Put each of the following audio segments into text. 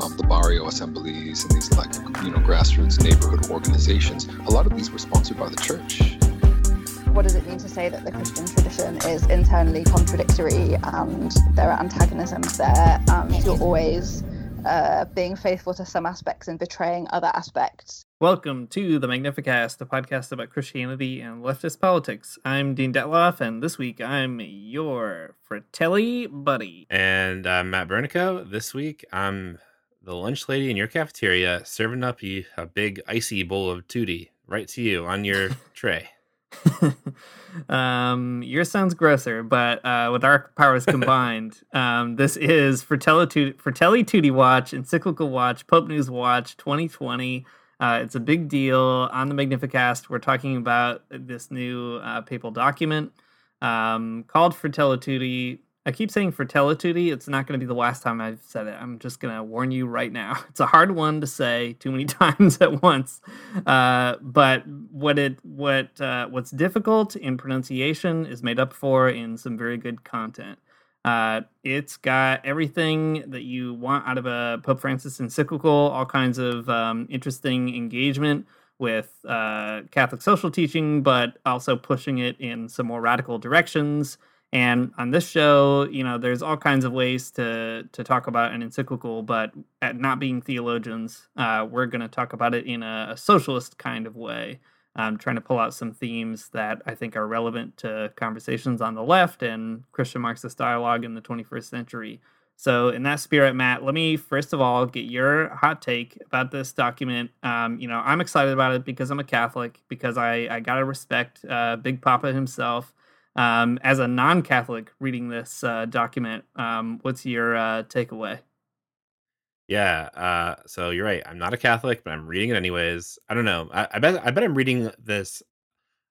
um, the barrio assemblies and these like you know grassroots neighborhood organizations. A lot of these were sponsored by the church. What does it mean to say that the Christian tradition is internally contradictory and there are antagonisms there and you're always uh, being faithful to some aspects and betraying other aspects? Welcome to the Magnificast, a podcast about Christianity and leftist politics. I'm Dean Detloff, and this week I'm your Fratelli buddy. And I'm Matt Bernico. This week I'm the lunch lady in your cafeteria serving up you a big icy bowl of Tootie right to you on your tray. um, yours sounds grosser, but uh, with our powers combined, um, this is Fratelli, Tutti Watch, Encyclical Watch, Pope News Watch 2020. Uh, it's a big deal on the Magnificast. We're talking about this new uh, papal document um, called Fratelli Tutti. I keep saying Tutti. It's not going to be the last time I've said it. I'm just going to warn you right now. It's a hard one to say too many times at once. Uh, but what it what uh, what's difficult in pronunciation is made up for in some very good content. Uh, it's got everything that you want out of a Pope Francis encyclical, all kinds of um, interesting engagement with uh, Catholic social teaching, but also pushing it in some more radical directions. And on this show, you know, there's all kinds of ways to to talk about an encyclical, but at not being theologians, uh, we're going to talk about it in a, a socialist kind of way um, trying to pull out some themes that I think are relevant to conversations on the left and Christian Marxist dialogue in the 21st century. So, in that spirit, Matt, let me first of all get your hot take about this document. Um, you know, I'm excited about it because I'm a Catholic, because I, I got to respect uh, Big Papa himself. Um, as a non Catholic reading this uh, document, um, what's your uh, takeaway? Yeah, uh, so you're right. I'm not a Catholic, but I'm reading it anyways. I don't know. I, I bet I bet I'm reading this.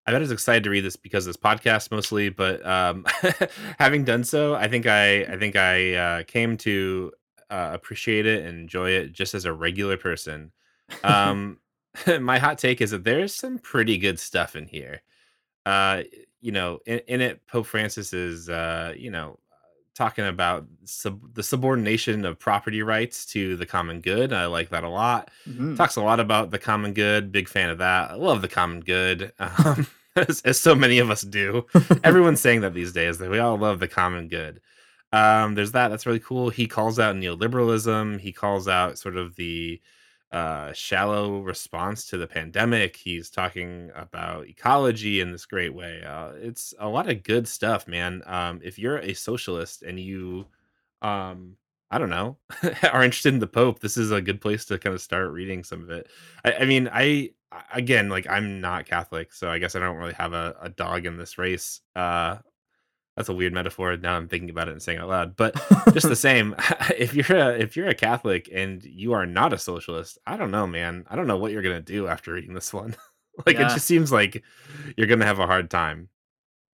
I bet I was excited to read this because of this podcast mostly, but um, having done so, I think I I think I uh, came to uh, appreciate it and enjoy it just as a regular person. Um, my hot take is that there's some pretty good stuff in here. You know, in, in it, Pope Francis is uh, you know talking about sub- the subordination of property rights to the common good. I like that a lot. Mm-hmm. Talks a lot about the common good. Big fan of that. I love the common good, um, as, as, so many of us do. Everyone's saying that these days that we all love the common good. Um, there's that. That's really cool. He calls out neoliberalism. He calls out sort of the uh, shallow response to the pandemic. He's talking about ecology in this great way. Uh, it's a lot of good stuff, man. Um, if you're a socialist and you, um, I don't know, are interested in the Pope, this is a good place to kind of start reading some of it. I, I mean, I again, like I'm not Catholic, so I guess I don't really have a, a dog in this race. Uh, that's a weird metaphor now i'm thinking about it and saying it out loud but just the same if you're a if you're a catholic and you are not a socialist i don't know man. I don't know what you're gonna do after reading this one. Like yeah. it just seems like you're gonna have a hard time.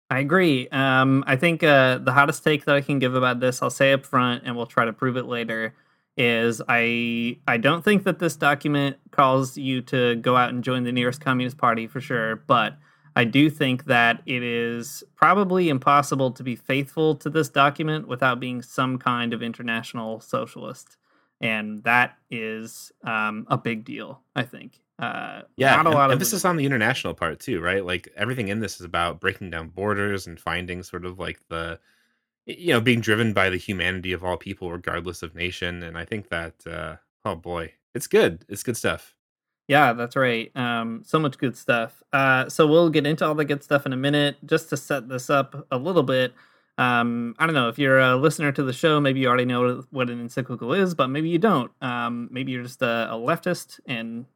I agree. Um i think uh the hottest take that i can give about this i'll say up front and we'll try to prove it later is i i don't think that this document calls you to go out and join the nearest communist party for sure but I do think that it is probably impossible to be faithful to this document without being some kind of international socialist. And that is um, a big deal, I think. Uh, yeah, not a lot of emphasis on the international part too, right? Like everything in this is about breaking down borders and finding sort of like the, you know, being driven by the humanity of all people, regardless of nation. And I think that, uh, oh boy, it's good. It's good stuff. Yeah, that's right. Um, so much good stuff. Uh, so we'll get into all the good stuff in a minute. Just to set this up a little bit, um, I don't know if you're a listener to the show, maybe you already know what an encyclical is, but maybe you don't. Um, maybe you're just a, a leftist, and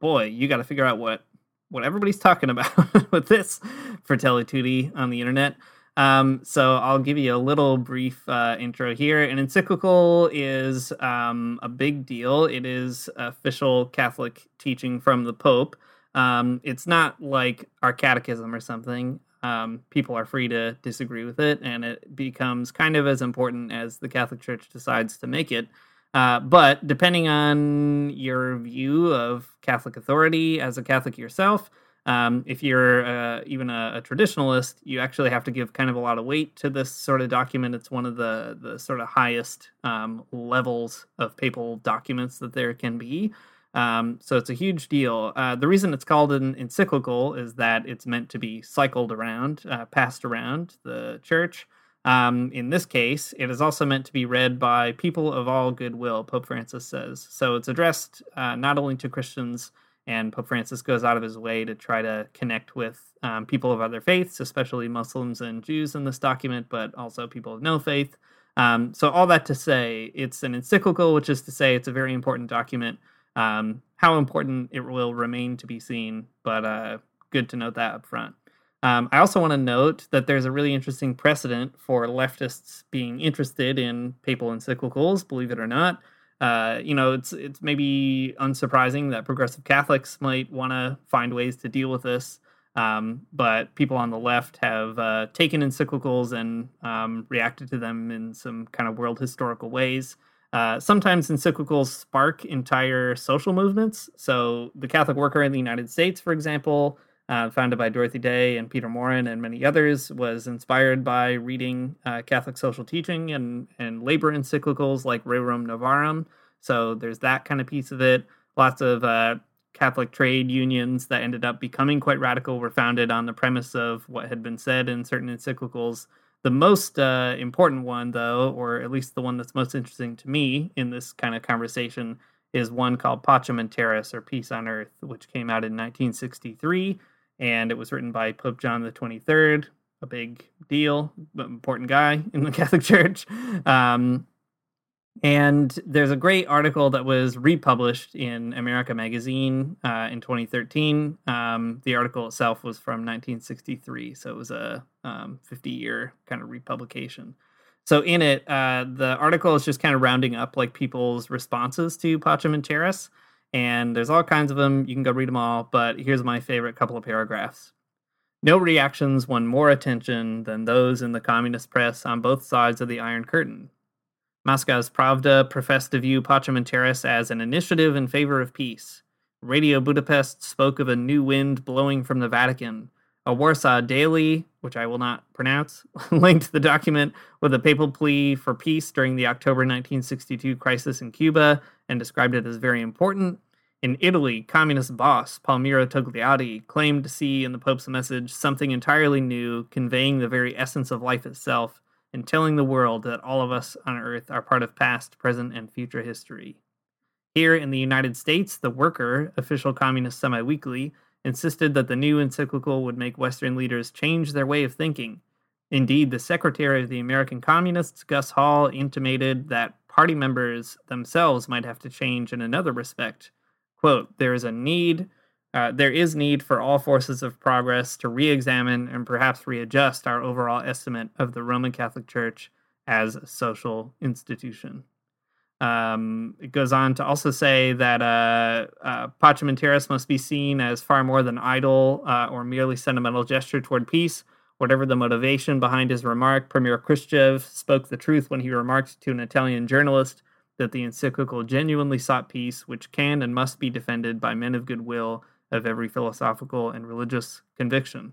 boy, you got to figure out what what everybody's talking about with this Fratelli Tutti on the internet. Um, so I'll give you a little brief uh, intro here. An encyclical is um, a big deal. It is official Catholic teaching from the Pope. Um, it's not like our catechism or something. Um, people are free to disagree with it, and it becomes kind of as important as the Catholic Church decides to make it. Uh, but depending on your view of Catholic authority as a Catholic yourself, um, if you're uh, even a, a, traditionalist, you actually have to give kind of a lot of weight to this sort of document. It's one of the the sort of highest um, levels of papal documents that there can be. Um, so it's a huge deal. Uh, the reason it's called an encyclical is that it's meant to be cycled around, uh, passed around the church. Um, in this case, it is also meant to be read by people of all goodwill, Pope Francis says. So it's addressed uh, not only to Christians and Pope Francis goes out of his way to try to connect with um, people of other faiths, especially Muslims and Jews in this document, but also people of no faith. Um, so, all that to say, it's an encyclical, which is to say it's a very important document. Um, how important it will remain to be seen, but uh, good to note that up front. Um, I also want to note that there's a really interesting precedent for leftists being interested in papal encyclicals, believe it or not. Uh, you know, it's it's maybe unsurprising that progressive Catholics might want to find ways to deal with this, um, but people on the left have uh, taken encyclicals and um, reacted to them in some kind of world historical ways. Uh, sometimes encyclicals spark entire social movements. So, the Catholic Worker in the United States, for example, uh, founded by Dorothy Day and Peter Maurin and many others, was inspired by reading uh, Catholic social teaching and, and labor encyclicals like Rerum Novarum. So there's that kind of piece of it. Lots of uh, Catholic trade unions that ended up becoming quite radical were founded on the premise of what had been said in certain encyclicals. The most uh, important one, though, or at least the one that's most interesting to me in this kind of conversation, is one called Pacem in Terris, or Peace on Earth, which came out in 1963 and it was written by Pope John the 23rd, a big deal, important guy in the Catholic Church. Um, and there's a great article that was republished in America Magazine uh, in 2013. Um, the article itself was from 1963, so it was a um, 50 year kind of republication. So in it, uh, the article is just kind of rounding up like people's responses to Pacem in Terris and there's all kinds of them. You can go read them all, but here's my favorite couple of paragraphs. No reactions won more attention than those in the communist press on both sides of the Iron Curtain. Moscow's Pravda professed to view Pacem in as an initiative in favor of peace. Radio Budapest spoke of a new wind blowing from the Vatican. A Warsaw Daily, which I will not pronounce, linked the document with a papal plea for peace during the October 1962 crisis in Cuba and described it as very important. In Italy, communist boss Palmiro Togliatti claimed to see in the Pope's message something entirely new, conveying the very essence of life itself and telling the world that all of us on earth are part of past, present, and future history. Here in the United States, the Worker, official communist semi weekly, insisted that the new encyclical would make Western leaders change their way of thinking. Indeed, the secretary of the American Communists, Gus Hall, intimated that party members themselves might have to change in another respect. Quote, there is a need, uh, there is need for all forces of progress to re examine and perhaps readjust our overall estimate of the Roman Catholic Church as a social institution. Um, it goes on to also say that uh, uh, Terris must be seen as far more than idle uh, or merely sentimental gesture toward peace, Whatever the motivation behind his remark, Premier Khrushchev spoke the truth when he remarked to an Italian journalist that the encyclical genuinely sought peace, which can and must be defended by men of goodwill of every philosophical and religious conviction.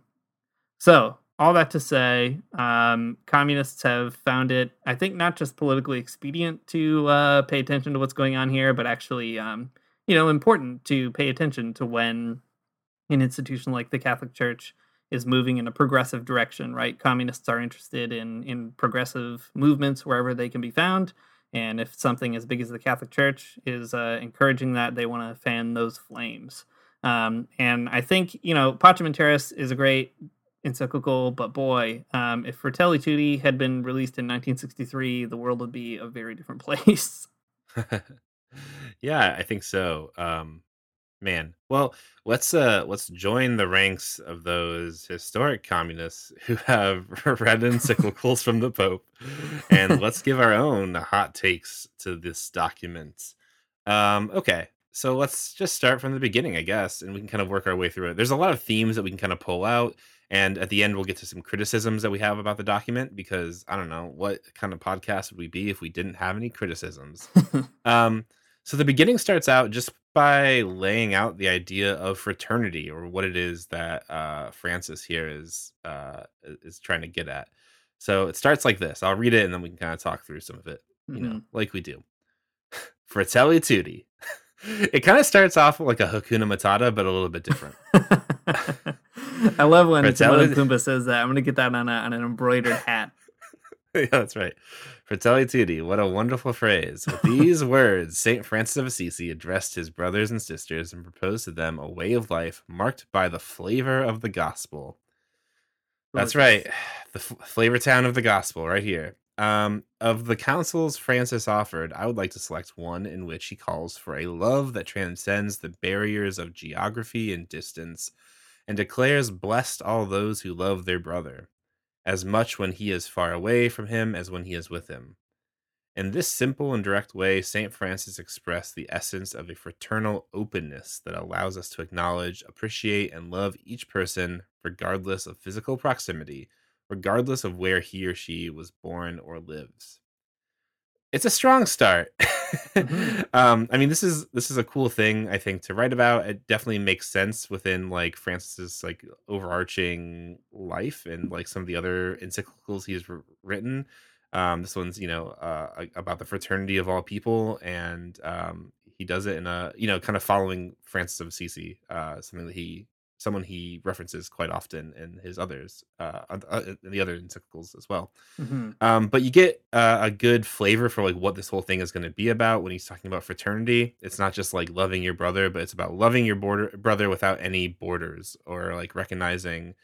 So, all that to say, um, communists have found it, I think, not just politically expedient to uh, pay attention to what's going on here, but actually, um, you know, important to pay attention to when an institution like the Catholic Church is moving in a progressive direction, right? Communists are interested in in progressive movements wherever they can be found, And if something as big as the Catholic Church is uh, encouraging that, they want to fan those flames. Um, and I think, you know, Pacem Terris is a great encyclical, but boy, um, if Fratelli Tutti had been released in 1963, the world would be a very different place. yeah, I think so. Um, man, well, let's uh let's join the ranks of those historic communists who have read encyclicals from the Pope, and let's give our own hot takes to this document. Um, okay, so let's just start from the beginning, I guess, and we can kind of work our way through it. There's a lot of themes that we can kind of pull out, and at the end, we'll get to some criticisms that we have about the document because I don't know what kind of podcast would we be if we didn't have any criticisms. um, so the beginning starts out just by laying out the idea of fraternity or what it is that uh, Francis here is uh, is trying to get at. So it starts like this. I'll read it and then we can kind of talk through some of it, you mm-hmm. know, like we do. Fratelli Tutti it kind of starts off like a Hakuna Matata, but a little bit different. I love when Timon Pumbaa says that. I'm gonna get that on, a, on an embroidered hat. yeah, that's right. Fratelli Tutti, what a wonderful phrase. With these words, St. Francis of Assisi addressed his brothers and sisters and proposed to them a way of life marked by the flavor of the gospel. That's right. The f- flavor town of the gospel, right here. Um, of the counsels Francis offered, I would like to select one in which he calls for a love that transcends the barriers of geography and distance, and declares blessed all those who love their brother, as much when he is far away from him as when he is with him. In this simple and direct way, St. Francis expressed the essence of a fraternal openness that allows us to acknowledge, appreciate, and love each person regardless of physical proximity regardless of where he or she was born or lives. It's a strong start. mm-hmm. um, I mean, this is this is a cool thing I think to write about. It definitely makes sense within like Francis's like overarching life and like some of the other encyclicals he's written. Um, this one's you know uh, about the fraternity of all people, and um, he does it in a you know kind of following Francis of Assisi, uh, something that he someone he references quite often in his others, uh, uh in the other encyclicals as well. Mm-hmm. Um, but you get uh, a good flavor for like what this whole thing is going to be about when he's talking about fraternity. It's not just like loving your brother, but it's about loving your border brother without any borders or like recognizing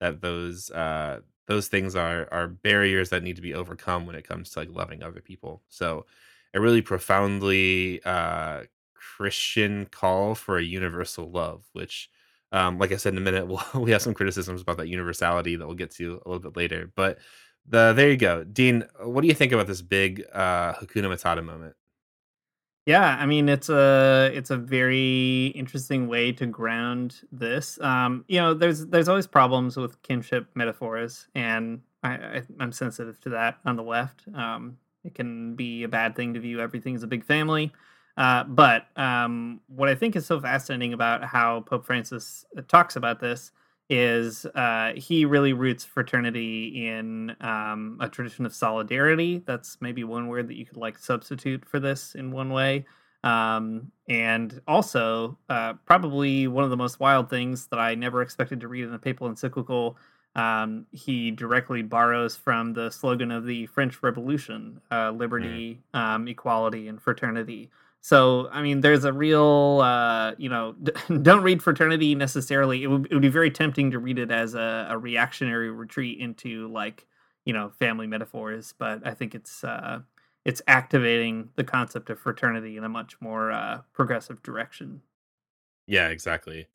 that those uh, those things are are barriers that need to be overcome when it comes to like loving other people. So a really profoundly uh, Christian call for a universal love, which um, like I said in a minute, we'll, we have some criticisms about that universality that we'll get to a little bit later. But the there you go, Dean. What do you think about this big uh, Hakuna Matata moment? Yeah, I mean it's a it's a very interesting way to ground this. Um, you know, there's there's always problems with kinship metaphors, and I, I am sensitive to that on the left. Um, it can be a bad thing to view everything as a big family. Uh, but um, what I think is so fascinating about how Pope Francis uh, talks about this is uh, he really roots fraternity in um, a tradition of solidarity. That's maybe one word that you could like substitute for this in one way. Um, and also, uh, probably one of the most wild things that I never expected to read in a papal encyclical. Um, he directly borrows from the slogan of the French Revolution uh, liberty, mm. um, equality, and fraternity. So, I mean, there's a real, uh, you know, don't read fraternity necessarily. It would, it would be very tempting to read it as a, a, reactionary retreat into like, you know, family metaphors. But I think it's uh, it's activating the concept of fraternity in a much more uh, progressive direction. Yeah, exactly.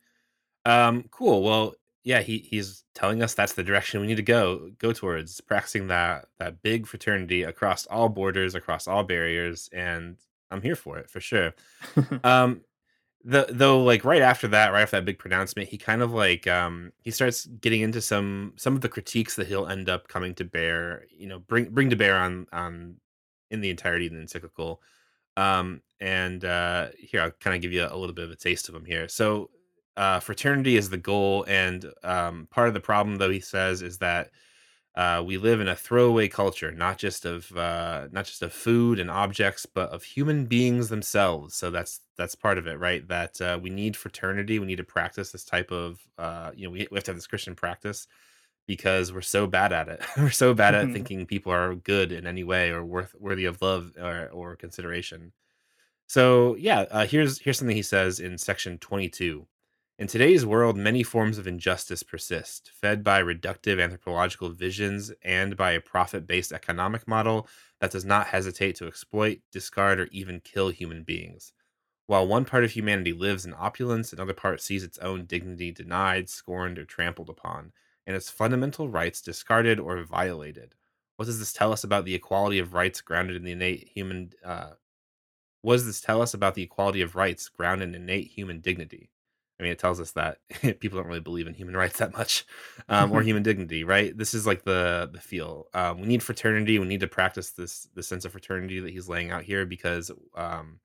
Um, cool. Well, yeah, he he's telling us that's the direction we need to go go towards practicing that that big fraternity across all borders, across all barriers, and I'm here for it for sure. um, the though, like right after that, right after that big pronouncement, he kind of like um he starts getting into some some of the critiques that he'll end up coming to bear, you know, bring bring to bear on on in the entirety of the encyclical. Um, and uh, here I'll kind of give you a, a little bit of a taste of them here. So, uh, fraternity is the goal, and um, part of the problem, though, he says, is that uh, we live in a throwaway culture, not just of uh, not just of food and objects, but of human beings themselves. So that's that's part of it, right? That uh, we need fraternity. We need to practice this type of uh, you know we, we have to have this Christian practice because we're so bad at it. we're so bad at thinking people are good in any way or worth worthy of love or, or consideration. So yeah, uh, here's here's something he says in section 22. In today's world, many forms of injustice persist, fed by reductive anthropological visions and by a profit-based economic model that does not hesitate to exploit, discard, or even kill human beings. While one part of humanity lives in opulence, another part sees its own dignity denied, scorned, or trampled upon, and its fundamental rights discarded or violated. What does this tell us about the equality of rights grounded in the innate human? Uh, what does this tell us about the equality of rights grounded in innate human dignity? I mean, it tells us that people don't really believe in human rights that much, um, or human dignity, right? This is like the the feel. Um, we need fraternity. We need to practice this the sense of fraternity that he's laying out here because um,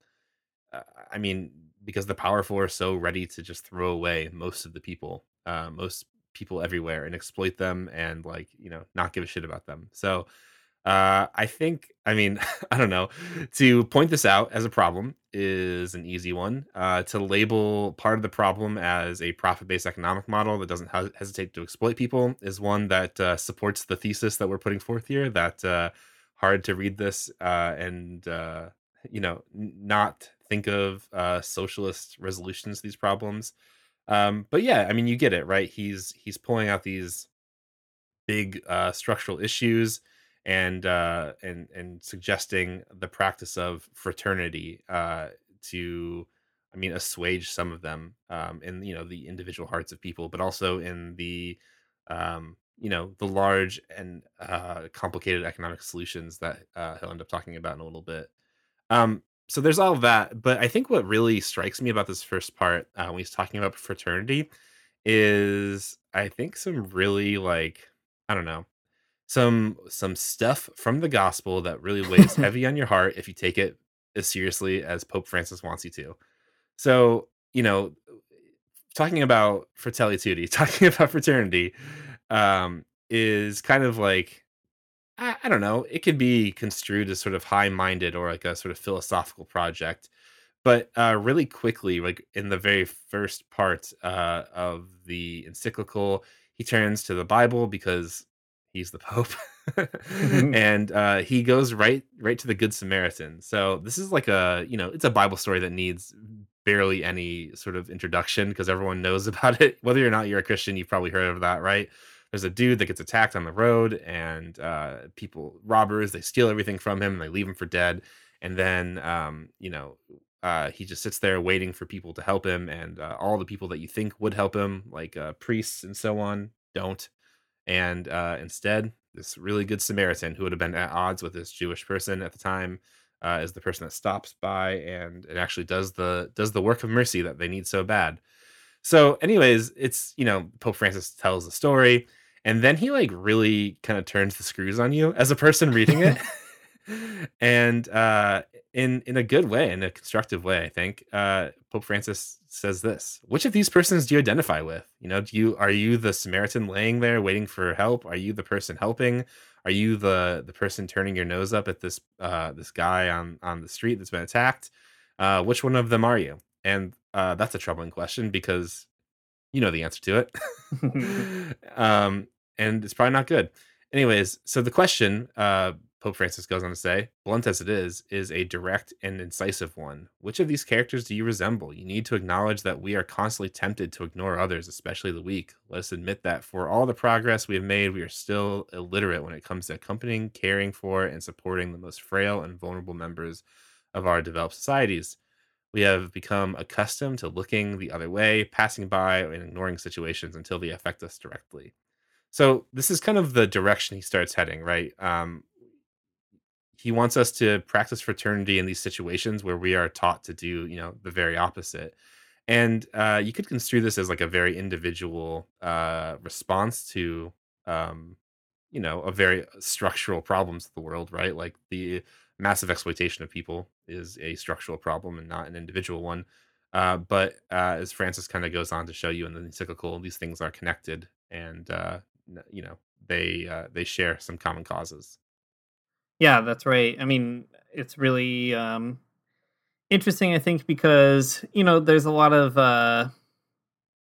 uh, I mean, because the powerful are so ready to just throw away most of the people, uh, most people everywhere, and exploit them, and like you know, not give a shit about them. So, uh, I think, I mean, I don't know, to point this out as a problem is an easy one. Uh, to label part of the problem as a profit-based economic model that doesn't hes- hesitate to exploit people is one that uh, supports the thesis that we're putting forth here. That uh, hard to read this uh, and uh, you know not think of uh, socialist resolutions to these problems. Um, but yeah, I mean, you get it, right? He's he's pulling out these big structural issues and uh, and and suggesting the practice of fraternity uh, to, I mean, assuage some of them um, in you know the individual hearts of people, but also in the um, you know the large and uh, complicated economic solutions that uh, he'll end up talking about in a little bit. Um, so there's all that, but I think what really strikes me about this first part uh, when he's talking about fraternity is I think some really like I don't know some some stuff from the gospel that really weighs heavy on your heart if you take it as seriously as Pope Francis wants you to. So, you know, talking about fratelli tutti, talking about fraternity, um, is kind of like I, I don't know, it could be construed as sort of high-minded or like a sort of philosophical project. But uh, really quickly, like in the very first part uh, of the encyclical, he turns to the Bible because he's the Pope, and uh, he goes right right to the Good Samaritan. So this is like a you know it's a Bible story that needs barely any sort of introduction because everyone knows about it. Whether or not you're a Christian, you've probably heard of that, right? There's a dude that gets attacked on the road, and uh, people robbers they steal everything from him and they leave him for dead. And then um, you know uh, he just sits there waiting for people to help him, and uh, all the people that you think would help him, like uh, priests and so on, don't. And uh, instead, this really good Samaritan, who would have been at odds with this Jewish person at the time, uh, is the person that stops by and it actually does the does the work of mercy that they need so bad. So, anyways, it's you know Pope Francis tells the story, and then he like really kind of turns the screws on you as a person reading it. and uh in in a good way in a constructive way i think uh pope francis says this which of these persons do you identify with? You know do you are you the samaritan laying there waiting for help? Are you the person helping? Are you the the person turning your nose up at this uh this guy on on the street that's been attacked? Uh which one of them are you? And uh that's a troubling question because you know the answer to it. Um and it's probably not good. Anyways so the question uh Pope Francis goes on to say, blunt as it is, is a direct and incisive one. Which of these characters do you resemble? You need to acknowledge that we are constantly tempted to ignore others, especially the weak. Let us admit that for all the progress we have made, we are still illiterate when it comes to accompanying, caring for, and supporting the most frail and vulnerable members of our developed societies. We have become accustomed to looking the other way, passing by, and ignoring situations until they affect us directly. So this is kind of the direction he starts heading, right? Um, he wants us to practice fraternity in these situations where we are taught to do you know the very opposite. And uh, you could construe this as like a very individual uh, response to um, you know a very structural problems of the world right? Like the massive exploitation of people is a structural problem and not an individual one. Uh, but uh, as francis kind of goes on to show you in the encyclical these things are connected and uh, you know they uh, they share some common causes Yeah, that's right. I mean, it's really um interesting I think because, you know, there's a lot of uh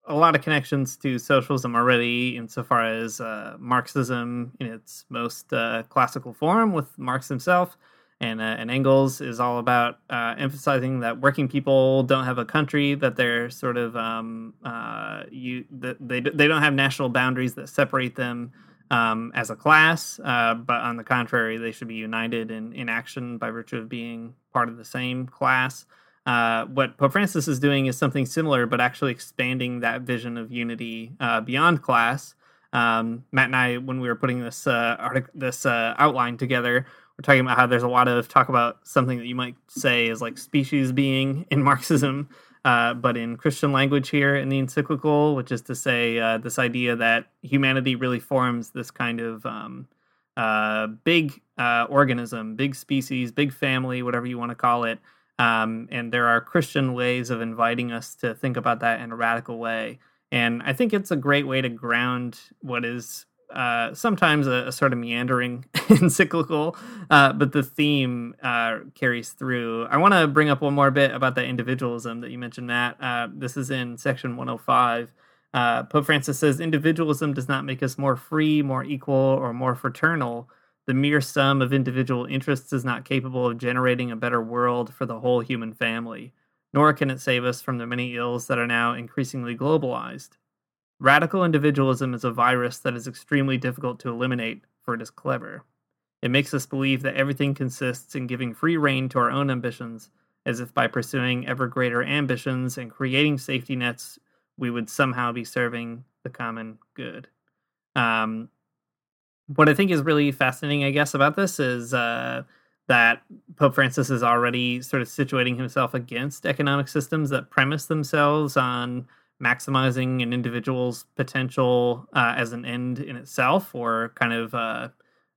a lot of connections to socialism already, insofar as uh, Marxism in its most uh, classical form, with Marx himself, and uh, and Engels is all about uh, emphasizing that working people don't have a country, that they're sort of um, uh, you that they they don't have national boundaries that separate them um, as a class, uh, but on the contrary, they should be united in in action by virtue of being part of the same class. Uh, what Pope Francis is doing is something similar, but actually expanding that vision of unity uh, beyond class. Um, Matt and I, when we were putting this uh, article, this uh, outline together, we're talking about how there's a lot of talk about something that you might say is like species being in Marxism, uh, but in Christian language here in the encyclical, which is to say uh, this idea that humanity really forms this kind of um, uh, big uh, organism, big species, big family, whatever you want to call it. Um, and there are Christian ways of inviting us to think about that in a radical way. And I think it's a great way to ground what is uh, sometimes a, a, sort of meandering encyclical, uh, but the theme uh, carries through. I want to bring up one more bit about that individualism that you mentioned, Matt. Uh, this is in section 105. Uh, Pope Francis says individualism does not make us more free, more equal, or more fraternal. The mere sum of individual interests is not capable of generating a better world for the whole human family, nor can it save us from the many ills that are now increasingly globalized. Radical individualism is a virus that is extremely difficult to eliminate, for it is clever. It makes us believe that everything consists in giving free rein to our own ambitions, as if by pursuing ever greater ambitions and creating safety nets, we would somehow be serving the common good. Um, what I think is really fascinating, I guess, about this is uh, that Pope Francis is already sort of situating himself against economic systems that premise themselves on maximizing an individual's potential uh, as an end in itself, or kind of uh,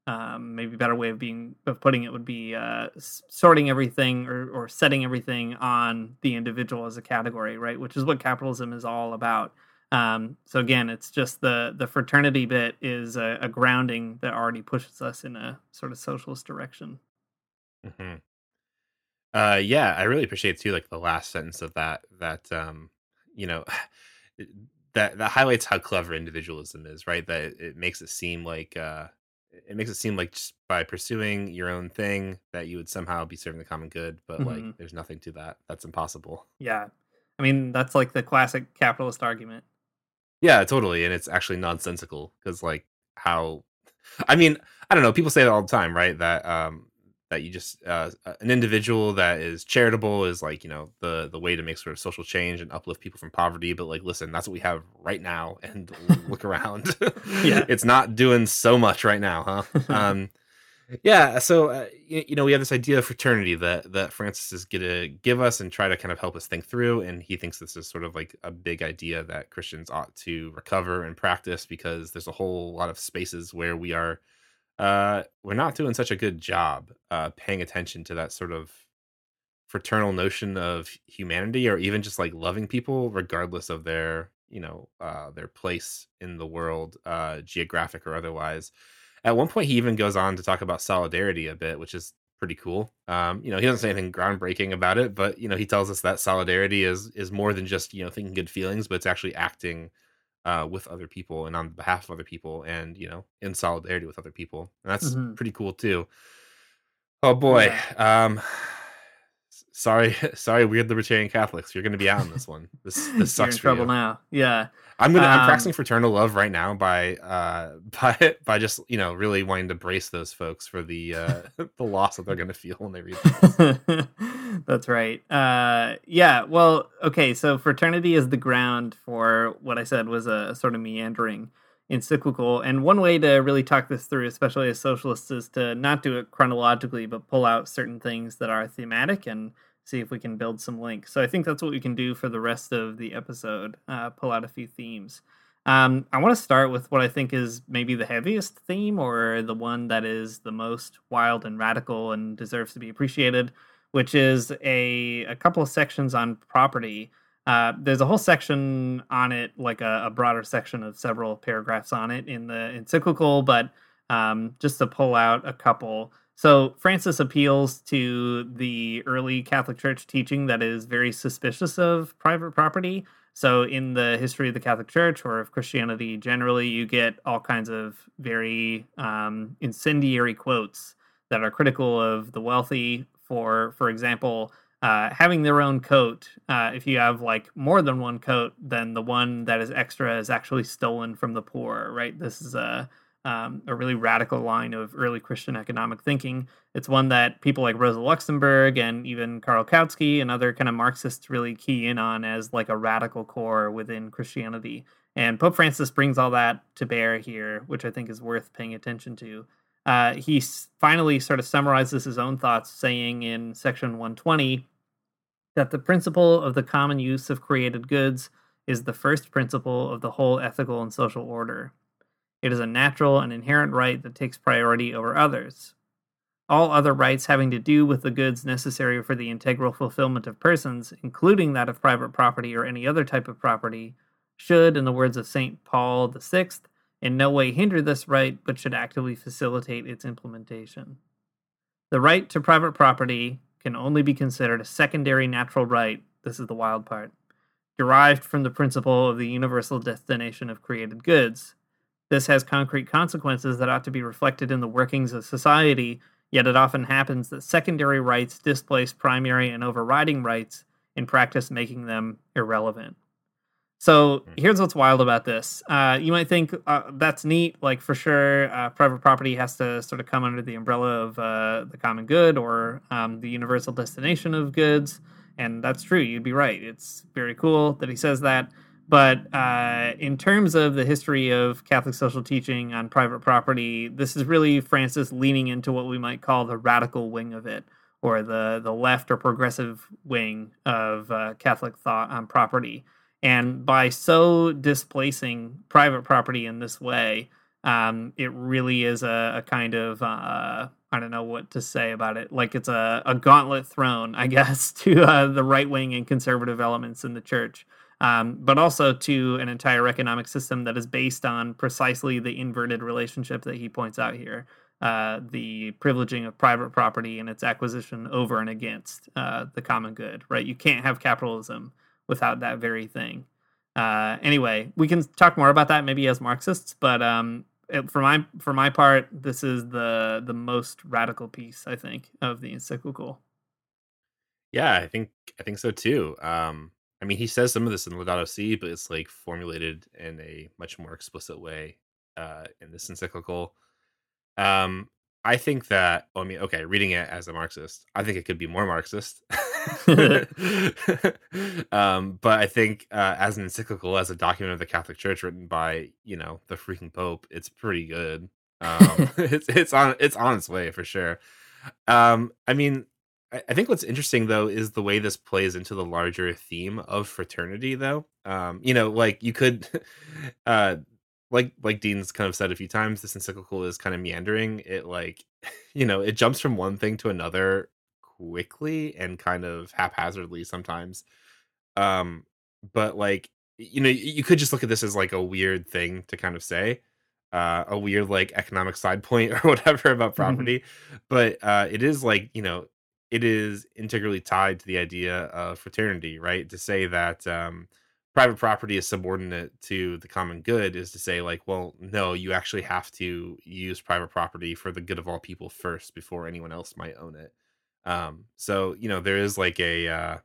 um, maybe a better way of being of putting it would be uh, sorting everything or, or setting everything on the individual as a category, right? Which is what capitalism is all about. Um, so again, it's just the the fraternity bit is a, a, grounding that already pushes us in a sort of socialist direction. Mm-hmm. Uh, yeah, I really appreciate too, like the last sentence of that. That um, you know that that highlights how clever individualism is right? That it, it makes it seem like uh it makes it seem like just by pursuing your own thing that you would somehow be serving the common good but mm-hmm. like there's nothing to that. That's impossible. Yeah. I mean that's like the classic capitalist argument. Yeah totally and it's actually nonsensical because like how i mean i don't know people say that all the time right? That um that you just uh, an individual that is charitable is like you know the the way to make sort of social change and uplift people from poverty but like listen that's what we have right now and look around. Yeah. It's not doing so much right now huh? Um yeah so uh, you, you, know we have this idea of fraternity that that francis is gonna give us and try to kind of help us think through and he thinks this is sort of like a big idea that christians ought to recover and practice because there's a whole lot of spaces where we are uh, we're not doing such a good job uh, paying attention to that sort of fraternal notion of humanity or even just like loving people regardless of their you know uh, their place in the world uh, geographic or otherwise. At one point he even goes on to talk about solidarity a bit which is pretty cool. Um, you know he doesn't say anything groundbreaking about it but you know he tells us that solidarity is is more than just you know thinking good feelings but it's actually acting uh, with other people and on behalf of other people and you know in solidarity with other people and that's mm-hmm. pretty cool too oh boy yeah. um sorry sorry weird libertarian catholics you're gonna be out on this one this this sucks You're in trouble you. now yeah i'm gonna um, i'm practicing fraternal love right now by uh by by just you know really wanting to brace those folks for the uh the loss that they're gonna feel when they read this that's right uh yeah well okay so fraternity is the ground for what i said was a sort of meandering encyclical. And one way to really talk this through, especially as socialists, is to not do it chronologically, but pull out certain things that are thematic and see if we can build some links. So I think that's what we can do for the rest of the episode. Uh, pull out a few themes. Um, I want to start with what I think is maybe the heaviest theme, or the one that is the most wild and radical and deserves to be appreciated, which is a a couple of sections on property uh, there's a whole section on it, like a, a, broader section of several paragraphs on it in the encyclical, but um, just to pull out a couple. So Francis appeals to the early Catholic Church teaching that is very suspicious of private property. So, in the history of the Catholic Church or of Christianity generally, you get all kinds of very um, incendiary quotes that are critical of the wealthy. For, for example, uh, having their own coat. Uh, if you have like more than one coat, then the one that is extra is actually stolen from the poor. Right. This is a um, a really radical line of early Christian economic thinking. It's one that people like Rosa Luxemburg and even Karl Kautsky and other kind of Marxists really key in on as like a radical core within Christianity. And Pope Francis brings all that to bear here, which I think is worth paying attention to. Uh, he finally sort of summarizes his own thoughts, saying in section 120 that the principle of the common use of created goods is the first principle of the whole ethical and social order. It is a natural and inherent right that takes priority over others. All other rights having to do with the goods necessary for the integral fulfillment of persons, including that of private property or any other type of property, should, in the words of St. Paul VI, in no way hinder this right, but should actively facilitate its implementation. The right to private property can only be considered a secondary natural right. This is the wild part. Derived from the principle of the universal destination of created goods, this has concrete consequences that ought to be reflected in the workings of society, yet it often happens that secondary rights displace primary and overriding rights, in practice, making them irrelevant. So Hmm. here's what's wild about this. Uh, you might think uh, that's neat, like for sure, uh, private property has to sort of come under the umbrella of uh, the common good or um, the universal destination of goods. And that's true. You'd be right. It's very cool that he says that. But uh, in terms of the history of Catholic social teaching on private property, this is really Francis leaning into what we might call the radical wing of it, or the the left or progressive wing of uh, Catholic thought on property. And by so displacing private property in this way, um, it really is a, a kind of uh, I don't know what to say about it. Like it's a, a gauntlet thrown, I guess, to uh, the right wing and conservative elements in the church um, but also to an entire economic system that is based on precisely the inverted relationship that he points out here uh, the privileging of private property and its acquisition over and against uh, the common good, right? You can't have capitalism without that very thing. Uh, anyway, we can talk more about that maybe as Marxists, but um, it, for my for my part, this is the the most radical piece I think of the encyclical. Yeah, I think I think so too. Um, I mean, he says some of this in Laudato Si, but it's like formulated in a much more explicit way uh, in this encyclical. Um, I think that. Well, I mean, okay, reading it as a Marxist, I think it could be more Marxist. um, but I think uh, as an encyclical, as a document of the Catholic Church written by you know the freaking Pope, it's pretty good. Um, it's it's on it's on its way for sure. Um, I mean, I I think what's interesting though is the way this plays into the larger theme of fraternity though. Um, you know, like you could uh like like Dean's kind of said a few times, this encyclical is kind of meandering. It like you know, it jumps from one thing to another quickly and kind of haphazardly sometimes. Um, but like you know, you could just look at this as like a weird thing to kind of say. Uh, a weird like economic side point or whatever about property but uh it is like you know it is integrally tied to the idea of fraternity, right? To say that um, private property is subordinate to the common good is to say, like, well, no, you actually have to use private property for the good of all people first before anyone else might own it. Um, so you know, there is like a uh,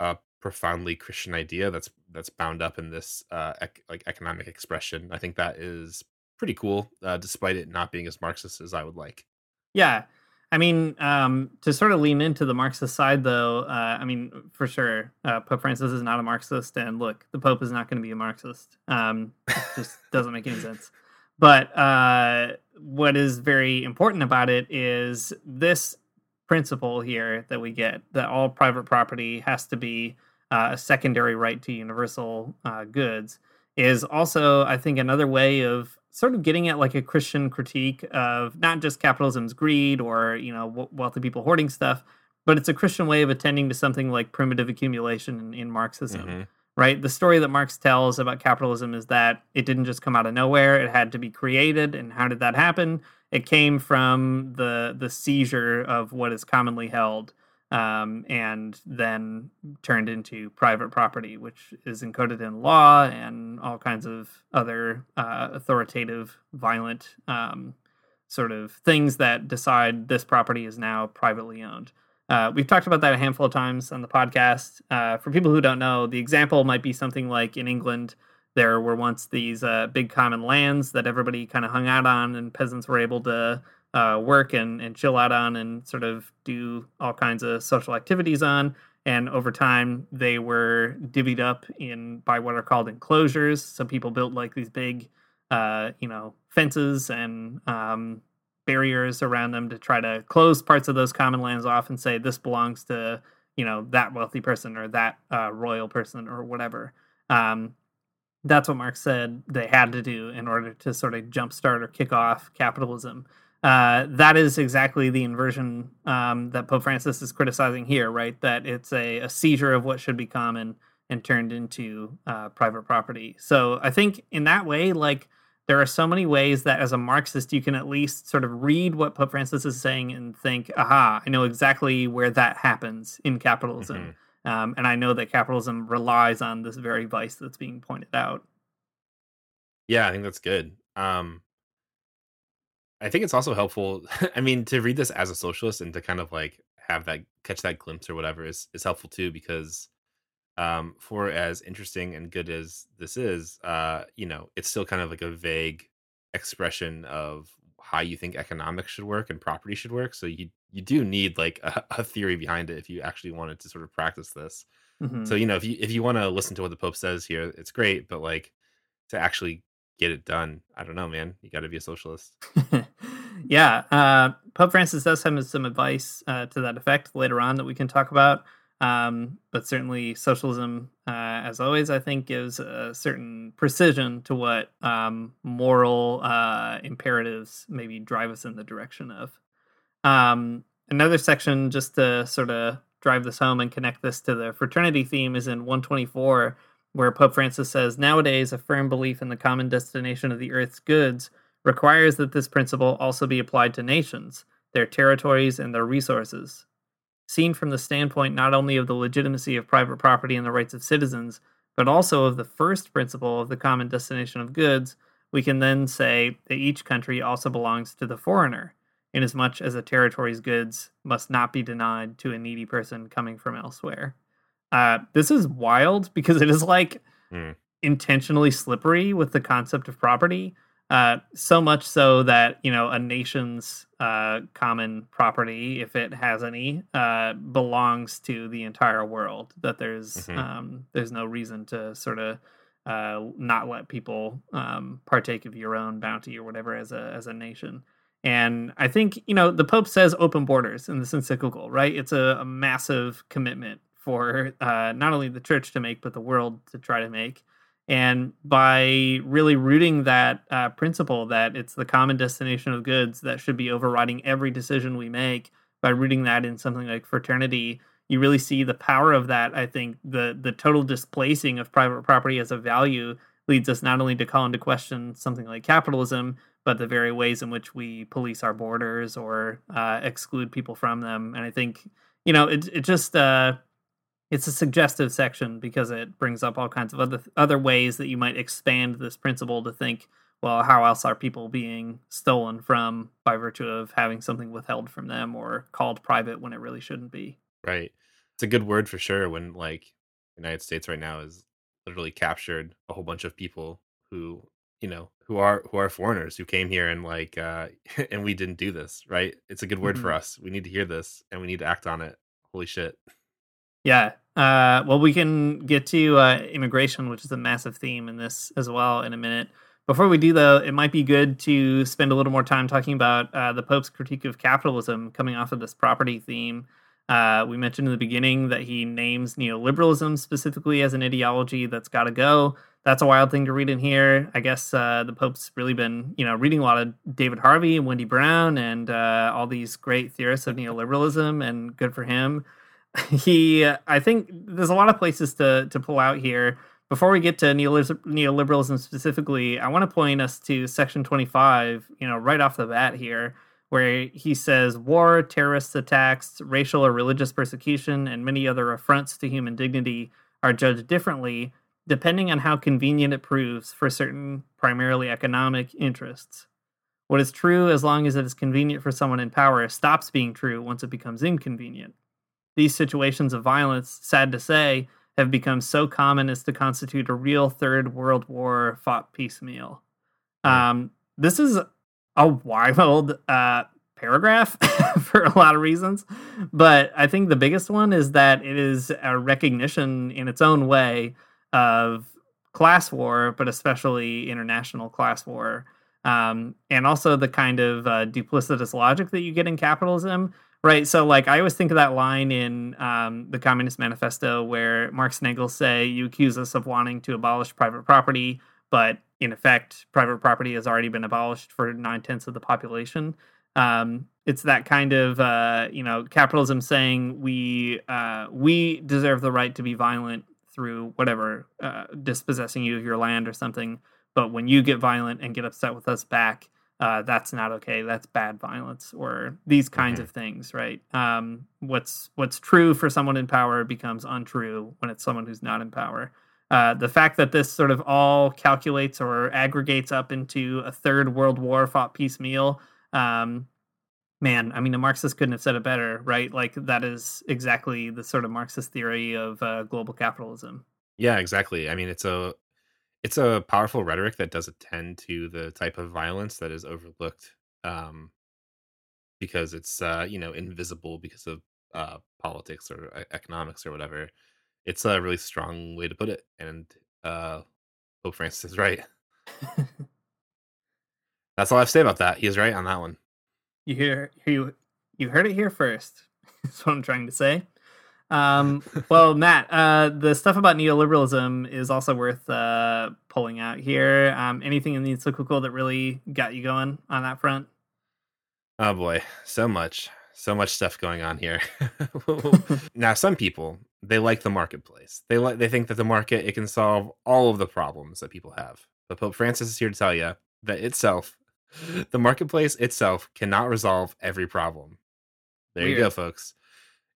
a profoundly Christian idea that's that's bound up in this uh, ec- like economic expression. I think that is pretty cool, uh, despite it not being as Marxist as I would like. Yeah. I mean, um, to sort of lean into the Marxist side, though, uh, I mean, for sure, uh, Pope Francis is not a Marxist, and look, the Pope is not going to be a Marxist. Um, it just doesn't make any sense. But uh, what is very important about it is this principle here that we get that all private property has to be uh, a secondary right to universal uh, goods is also, I think, another way of sort of getting at like a Christian critique of not just capitalism's greed or you know wealthy people hoarding stuff, but it's a Christian way of attending to something like primitive accumulation in, in Marxism. Mhm. Right, the story that Marx tells about capitalism is that it didn't just come out of nowhere; it had to be created. And how did that happen? It came from the the seizure of what is commonly held, um, and then turned into private property, which is encoded in law and all kinds of other uh, authoritative, violent um, sort of things that decide this property is now privately owned. Uh, we've talked about that a handful of times on the podcast. Uh, for people who don't know, the example might be something like in England, there were once these uh, big common lands that everybody kind of hung out on, and peasants were able to uh, work and, and chill out on and sort of do all kinds of social activities on. And over time, they were divvied up in by what are called enclosures. Some people built like these big, uh, you know, fences and um, barriers around them to try to close parts of those common lands off and say this belongs to you know that wealthy person or that uh, royal person or whatever. Um, that's what Marx said they had to do in order to sort of jumpstart or kick off capitalism. Uh, that is exactly the inversion um, that Pope Francis is criticizing here, right? That it's a, a seizure of what should be common and turned into uh, private property. So I think in that way, like there are so many ways that as a Marxist, you can at least sort of read what Pope Francis is saying and think, aha, I know exactly where that happens in capitalism. Mm-hmm. Um, and I know that capitalism relies on this very vice that's being pointed out. Yeah, I think that's good. Um, I think it's also helpful. I mean, to read this as a socialist and to kind of like have that catch that glimpse or whatever is is helpful too because um, for as interesting and good as this is, uh, you know, it's still kind of like a vague expression of how you think economics should work and property should work. So you you do need like a, a theory behind it if you actually wanted to sort of practice this. Mm-hmm. So you know, if you if you want to listen to what the Pope says here, it's great. But like to actually get it done, I don't know, man. You got to be a socialist. yeah, uh, Pope Francis does have some advice uh, to that effect later on that we can talk about. Um, but certainly, socialism, uh, as always, I think gives a certain precision to what um, moral uh, imperatives maybe drive us in the direction of. Um, another section, just to sort of drive this home and connect this to the fraternity theme, is in 124, where Pope Francis says, Nowadays, a firm belief in the common destination of the earth's goods requires that this principle also be applied to nations, their territories, and their resources seen from the standpoint not only of the legitimacy of private property and the rights of citizens, but also of the first principle of the common destination of goods, we can then say that each country also belongs to the foreigner, inasmuch as a territory's goods must not be denied to a needy person coming from elsewhere. Uh, this is wild because it is like mm. intentionally slippery with the concept of property. Uh, so much so that you know a nation's uh, common property, if it has any, uh, belongs to the entire world. That there's mm-hmm. um, there's no reason to sort of uh, not let people um, partake of your own bounty or whatever as a as a nation. And I think you know the Pope says open borders in this encyclical, right? It's a, a massive commitment for uh, not only the church to make, but the world to try to make. And by really rooting that uh, principle that it's the common destination of goods that should be overriding every decision we make, by rooting that in something like fraternity, you really see the power of that. I think the the total displacing of private property as a value leads us not only to call into question something like capitalism, but the very ways in which we police our borders or uh, exclude people from them. And I think you know it it just uh, it's a suggestive section because it brings up all kinds of other other ways that you might expand this principle to think well how else are people being stolen from by virtue of having something withheld from them or called private when it really shouldn't be? Right. It's a good word for sure when like the united states right now is literally captured a whole bunch of people who you know who are who are foreigners who came here and like uh and we didn't do this right? It's a good word mm-hmm. for us. We need to hear this and we need to act on it. Holy shit yeah uh, well, we can get to uh, immigration, which is a massive theme in this as well, in a minute. Before we do, though, it might be good to spend a little more time talking about uh, the Pope's critique of capitalism coming off of this property theme. Uh, we mentioned in the beginning that he names neoliberalism specifically as an ideology that's got to go. That's a wild thing to read in here. I guess uh, the Pope's really been, you know, reading a lot of David Harvey and Wendy Brown and uh, all these great theorists of neoliberalism, and good for him. he i think there's a lot of places to to pull out here before we get to neoliberalism specifically i want to point us to section 25 you know right off the bat here where he says war, terrorist attacks, racial or religious persecution, and many other affronts to human dignity are judged differently depending on how convenient it proves for certain primarily economic interests. What is true as long as it is convenient for someone in power stops being true once it becomes inconvenient. These situations of violence, sad to say, have become so common as to constitute a real third world war fought piecemeal. Um, this is a wild uh, paragraph for a lot of reasons, but I think the biggest one is that it is a recognition in its own way of class war, but especially international class war. Um, and also the kind of uh, duplicitous logic that you get in capitalism, right? So, like, I always think of that line in um, the Communist Manifesto where Marx and Engels say, You accuse us of wanting to abolish private property, but in effect, private property has already been abolished for nine tenths of the population. Um, it's that kind of uh, you know capitalism saying we uh, we deserve the right to be violent through whatever uh, dispossessing you of your land or something. But when you get violent and get upset with us back, uh, that's not okay. That's bad violence, or these kinds Mhm. of things, right? Um, what's what's true for someone in power becomes untrue when it's someone who's not in power. Uh, the fact that this sort of all calculates or aggregates up into a third world war fought piecemeal, um, man, I mean, the Marxist couldn't have said it better, right? Like that is exactly the sort of Marxist theory of uh, global capitalism. Yeah, exactly. I mean, it's a it's a powerful rhetoric that does attend to the type of violence that is overlooked um, because it's uh, you know invisible because of uh, politics or e- economics or whatever. It's a really strong way to put it, and uh, Pope Francis is right. That's all I have to say about that. He is right on that one. You hear you you heard it here first. That's what I'm trying to say. Um, well, Matt, uh, the stuff about neoliberalism is also worth uh, pulling out here. Um, anything in the encyclical that really got you going on that front? Oh boy, so much, so much stuff going on here. now, some people they like the marketplace. They like they think that the market it can solve all of the problems that people have. But Pope Francis is here to tell you that itself, the marketplace itself, cannot resolve every problem. There you go, folks.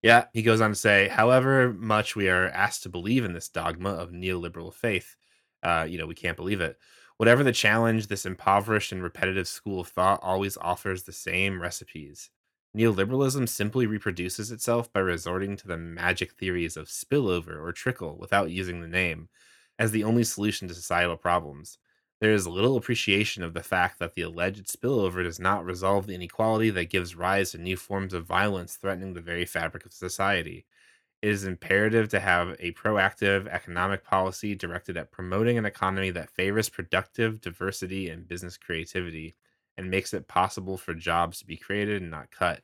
Yeah, he goes on to say, however much we are asked to believe in this dogma of neoliberal faith, uh, you know, we can't believe it. Whatever the challenge, this impoverished and repetitive school of thought always offers the same recipes. Neoliberalism simply reproduces itself by resorting to the magic theories of spillover or trickle without using the name as the only solution to societal problems. There is little appreciation of the fact that the alleged spillover does not resolve the inequality that gives rise to new forms of violence threatening the very fabric of society. It is imperative to have a proactive economic policy directed at promoting an economy that favors productive diversity and business creativity and makes it possible for jobs to be created and not cut.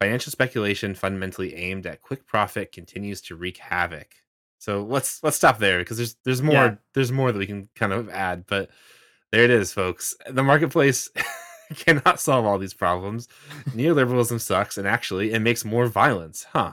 Financial speculation fundamentally aimed at quick profit continues to wreak havoc. So let's let's stop there because there's there's more Yeah. there's more that we can kind of add, but there it is, folks. The marketplace cannot solve all these problems. Neoliberalism sucks, and actually, it makes more violence, huh?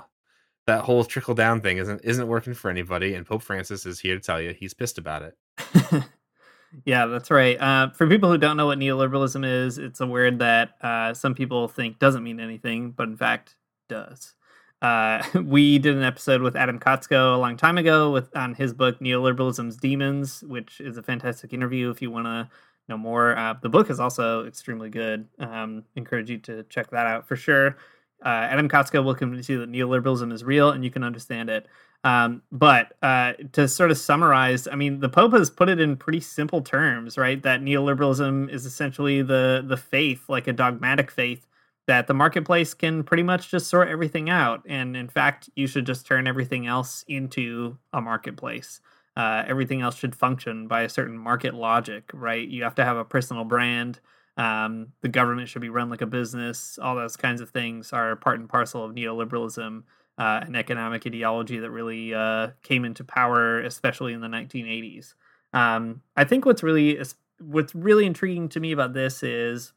That whole trickle down thing isn't isn't working for anybody, and Pope Francis is here to tell you he's pissed about it. yeah, that's right. Uh, for people who don't know what neoliberalism is, it's a word that uh, some people think doesn't mean anything, but in fact does. Uh, we did an episode with Adam Kotsko a long time ago with on his book Neoliberalism's Demons, which is a fantastic interview if you want to know more. Uh, the book is also extremely good. Um, encourage you to check that out for sure. Uh, Adam Kotsko will convince you that neoliberalism is real and you can understand it. Um, but uh, to sort of summarize, I mean, the Pope has put it in pretty simple terms, right? That neoliberalism is essentially the the faith, like a dogmatic faith, that the marketplace can pretty much just sort everything out. And in fact, you should just turn everything else into a marketplace. Uh, everything else should function by a certain market logic, right? You have to have a personal brand. Um, the government should be run like a business. All those kinds of things are part and parcel of neoliberalism, uh, an economic ideology that really uh, came into power, especially in the 1980s. Um, I think what's really what's really intriguing to me about this is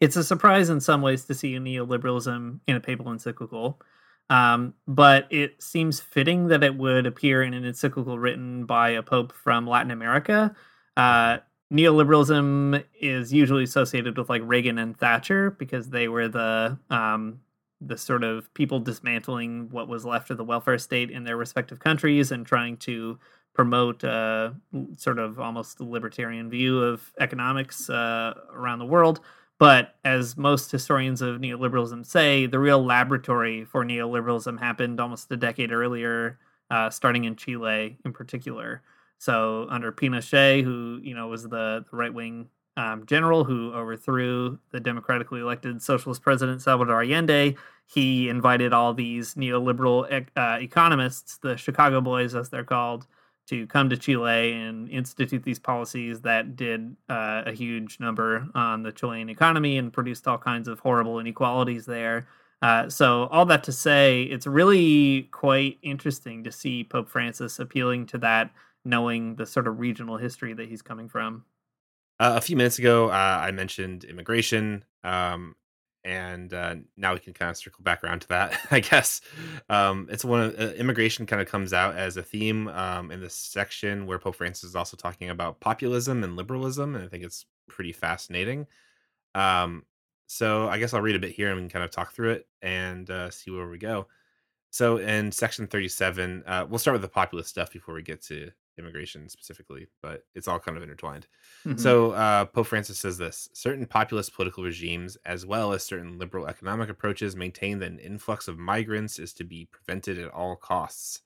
it's a surprise in some ways to see neoliberalism in a papal encyclical. Um, but it seems fitting that it would appear in an encyclical written by a pope from Latin America. Uh, neoliberalism is usually associated with like Reagan and Thatcher because they were the um, the sort of people dismantling what was left of the welfare state in their respective countries and trying to promote a sort of almost libertarian view of economics uh, around the world. But as most historians of neoliberalism say, the real laboratory for neoliberalism happened almost a decade earlier, uh, starting in Chile in particular. So under Pinochet, who you know was the, the right wing um, general who overthrew the democratically elected socialist president Salvador Allende, he invited all these neoliberal uh, economists, the Chicago Boys as they're called, to come to Chile and institute these policies that did uh, a huge number on the Chilean economy and produced all kinds of horrible inequalities there. Uh, so, all that to say, it's really quite interesting to see Pope Francis appealing to that, knowing the sort of regional history that he's coming from. Uh, a few minutes ago, uh, I mentioned immigration. Um, and uh, now we can kind of circle back around to that. I guess um, it's one of uh, immigration kind of comes out as a theme um, in this section where Pope Francis is also talking about populism and liberalism, and I think it's pretty fascinating. Um, so I guess I'll read a bit here and we can kind of talk through it and uh, see where we go. So in section 37, uh, we'll start with the populist stuff before we get to immigration specifically, but it's all kind of intertwined. Mm-hmm. So uh, Pope Francis says this certain populist political regimes, as well as certain liberal economic approaches, maintain that an influx of migrants is to be prevented at all costs.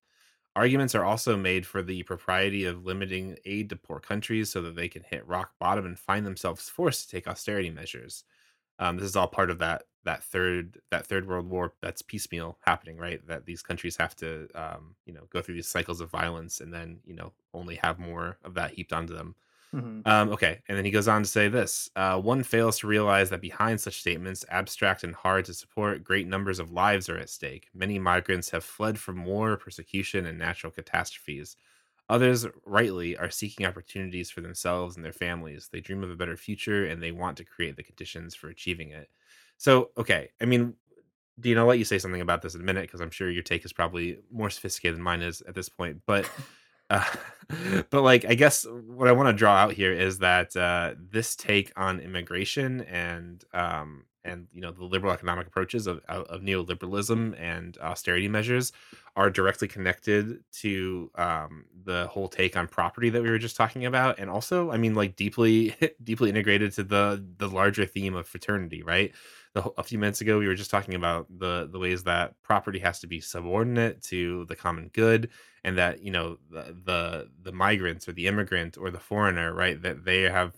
Arguments are also made for the propriety of limiting aid to poor countries so that they can hit rock bottom and find themselves forced to take austerity measures. Um, this is all part of that that third that third world war that's piecemeal happening right? That these countries have to um, you know go through these cycles of violence and then you know only have more of that heaped onto them. Mm-hmm. um, okay and then he goes on to say this uh, one fails to realize that behind such statements abstract and hard to support great numbers of lives are at stake. Many migrants have fled from war persecution and natural catastrophes Others, rightly, are seeking opportunities for themselves and their families. They dream of a better future and they want to create the conditions for achieving it. So, okay, I mean, Dean, I'll let you say something about this in a minute because I'm sure your take is probably more sophisticated than mine is at this point. But, uh, but like, I guess what I want to draw out here is that uh, this take on immigration and um, and you know the liberal economic approaches of, of neoliberalism and austerity measures are directly connected to um, the whole take on property that we were just talking about and also i mean like deeply deeply integrated to the the larger theme of fraternity right? The, a few minutes ago we were just talking about the the ways that property has to be subordinate to the common good and that you know the the, the migrants or the immigrant or the foreigner right that they have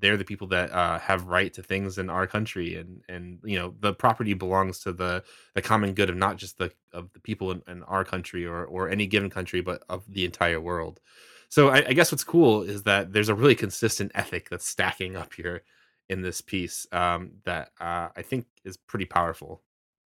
they're the people that uh, have right to things in our country and and you know the property belongs to the the common good of not just the of the people in, in our country or or any given country but of the entire world so I, I, guess what's cool is that there's a really consistent ethic that's stacking up here in this piece um, that uh, i think is pretty powerful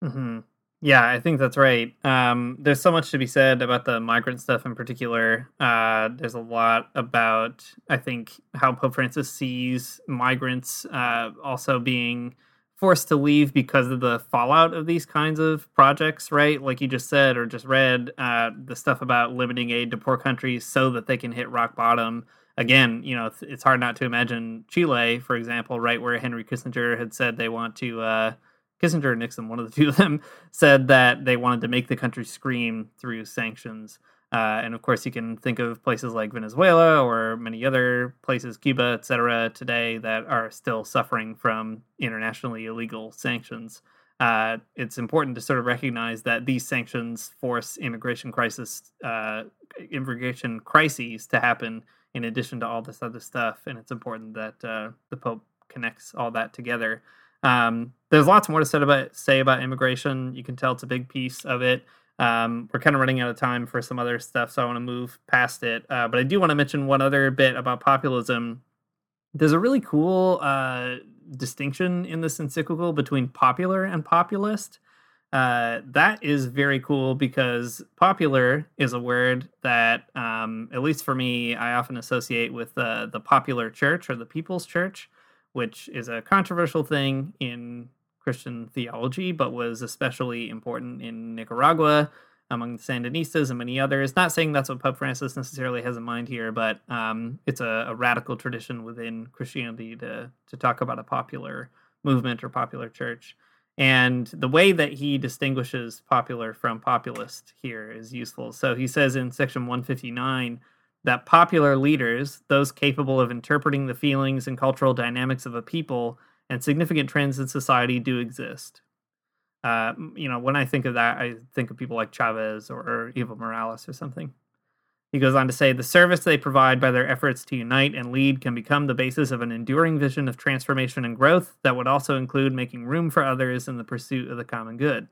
mm-hmm. Yeah, I think that's right. Um, there's so much to be said about the migrant stuff in particular. Uh, there's a lot about, I think, how Pope Francis sees migrants uh, also being forced to leave because of the fallout of these kinds of projects, right? Like you just said or just read, uh, the stuff about limiting aid to poor countries so that they can hit rock bottom. Again, you know, it's, it's hard not to imagine Chile, for example, right, where Henry Kissinger had said they want to uh, Kissinger or Nixon, one of the two of them, said that they wanted to make the country scream through sanctions. Uh, and of course, you can think of places like Venezuela or many other places, Cuba, etc., today that are still suffering from internationally illegal sanctions. Uh, it's important to sort of recognize that these sanctions force immigration crisis, uh, immigration crises to happen in addition to all this other stuff, and it's important that uh, the Pope connects all that together. Um, there's lots more to say about say about immigration. You can tell it's a big piece of it. Um, we're kind of running out of time for some other stuff, so I want to move past it. Uh, but I do want to mention one other bit about populism. There's a really cool uh, distinction in this encyclical between popular and populist. Uh, that is very cool because popular is a word that, um, at least for me, I often associate with uh, the popular church or the people's church which is a controversial thing in Christian theology, but was especially important in Nicaragua among the Sandinistas and many others. Not saying that's what Pope Francis necessarily has in mind here, but um, it's a, a, radical tradition within Christianity to to talk about a popular movement or popular church. And the way that he distinguishes popular from populist here is useful. So he says in section 159 that popular leaders, those capable of interpreting the feelings and cultural dynamics of a people and significant trends in society, do exist. Uh, you know, when I think of that, I think of people like Chavez or, or Evo Morales or something. He goes on to say the service they provide by their efforts to unite and lead can become the basis of an enduring vision of transformation and growth that would also include making room for others in the pursuit of the common good.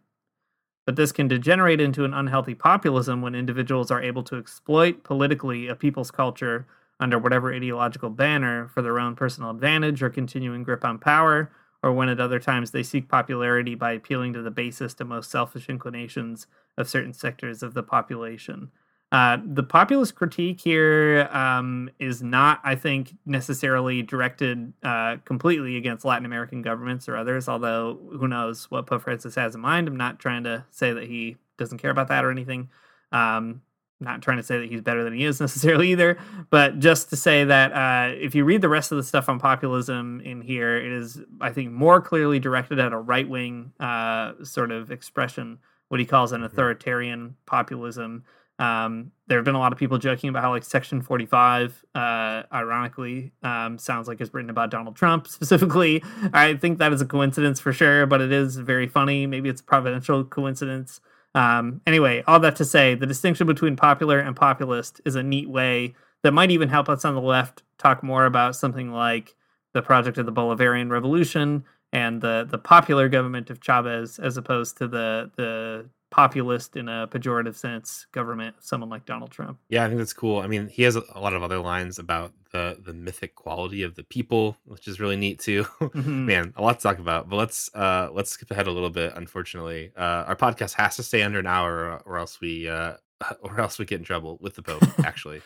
But this can degenerate into an unhealthy populism when individuals are able to exploit politically a people's culture under whatever ideological banner for their own personal advantage or continuing grip on power, or when at other times they seek popularity by appealing to the basest and most selfish inclinations of certain sectors of the population. Uh, the populist critique here um, is not, I think, necessarily directed uh, completely against Latin American governments or others, although who knows what Pope Francis has in mind. I'm not trying to say that he doesn't care about that or anything. Um, not trying to say that he's better than he is necessarily either, but just to say that uh, if you read the rest of the stuff on populism in here, it is, I think, more clearly directed at a right wing uh, sort of expression, what he calls an mm-hmm. authoritarian populism. Um, there have been a lot of people joking about how, like, Section 45, uh, ironically, um, sounds like it's written about Donald Trump specifically. I think that is a coincidence for sure, but it is very funny. Maybe it's a providential coincidence. Um, anyway, all that to say, the distinction between popular and populist is a neat way that might even help us on the left talk more about something like the project of the Bolivarian Revolution and the the popular government of Chavez, as opposed to the the populist in a pejorative sense government someone like Donald Trump. Yeah, I think that's cool. I mean, he has a lot of other lines about the the mythic quality of the people, which is really neat too. Mm-hmm. Man, a lot to talk about. But let's uh let's skip ahead a little bit. Unfortunately, uh, our podcast has to stay under an hour, or else we uh or else we get in trouble with the Pope. actually.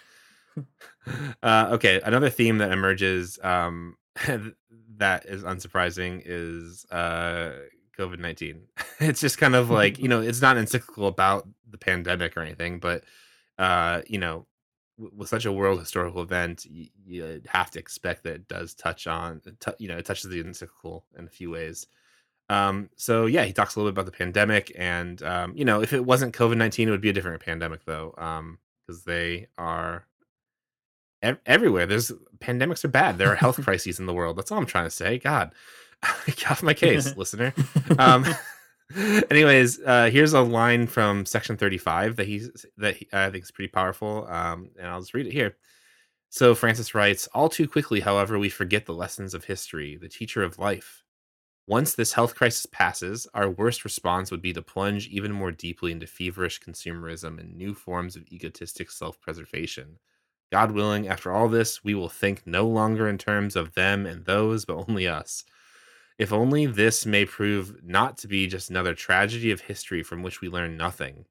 Uh, okay, another theme that emerges um, that is unsurprising is uh, COVID 19. it's just kind of like, you know, it's not encyclical about the pandemic or anything, but, uh, you know, w- with such a world historical event, you, you have to expect that it does touch on, t- you know, it touches the encyclical in a few ways. Um, so yeah, he talks a little bit about the pandemic, and um, you know, if it wasn't COVID nineteen, it would be a different pandemic, though, um, because they are ev- everywhere. There's pandemics are bad. There are health crises in the world. That's all I'm trying to say. God, get off my case, listener. Um, anyways, uh, here's a line from section 35 that he's that he, I think is pretty powerful, um, and I'll just read it here. So Francis writes, "All too quickly, however, we forget the lessons of history, the teacher of life. Once this health crisis passes, our worst response would be to plunge even more deeply into feverish consumerism and new forms of egotistic self-preservation." God willing, after all this, we will think no longer in terms of them and those, but only us. If only this may prove not to be just another tragedy of history from which we learn nothing.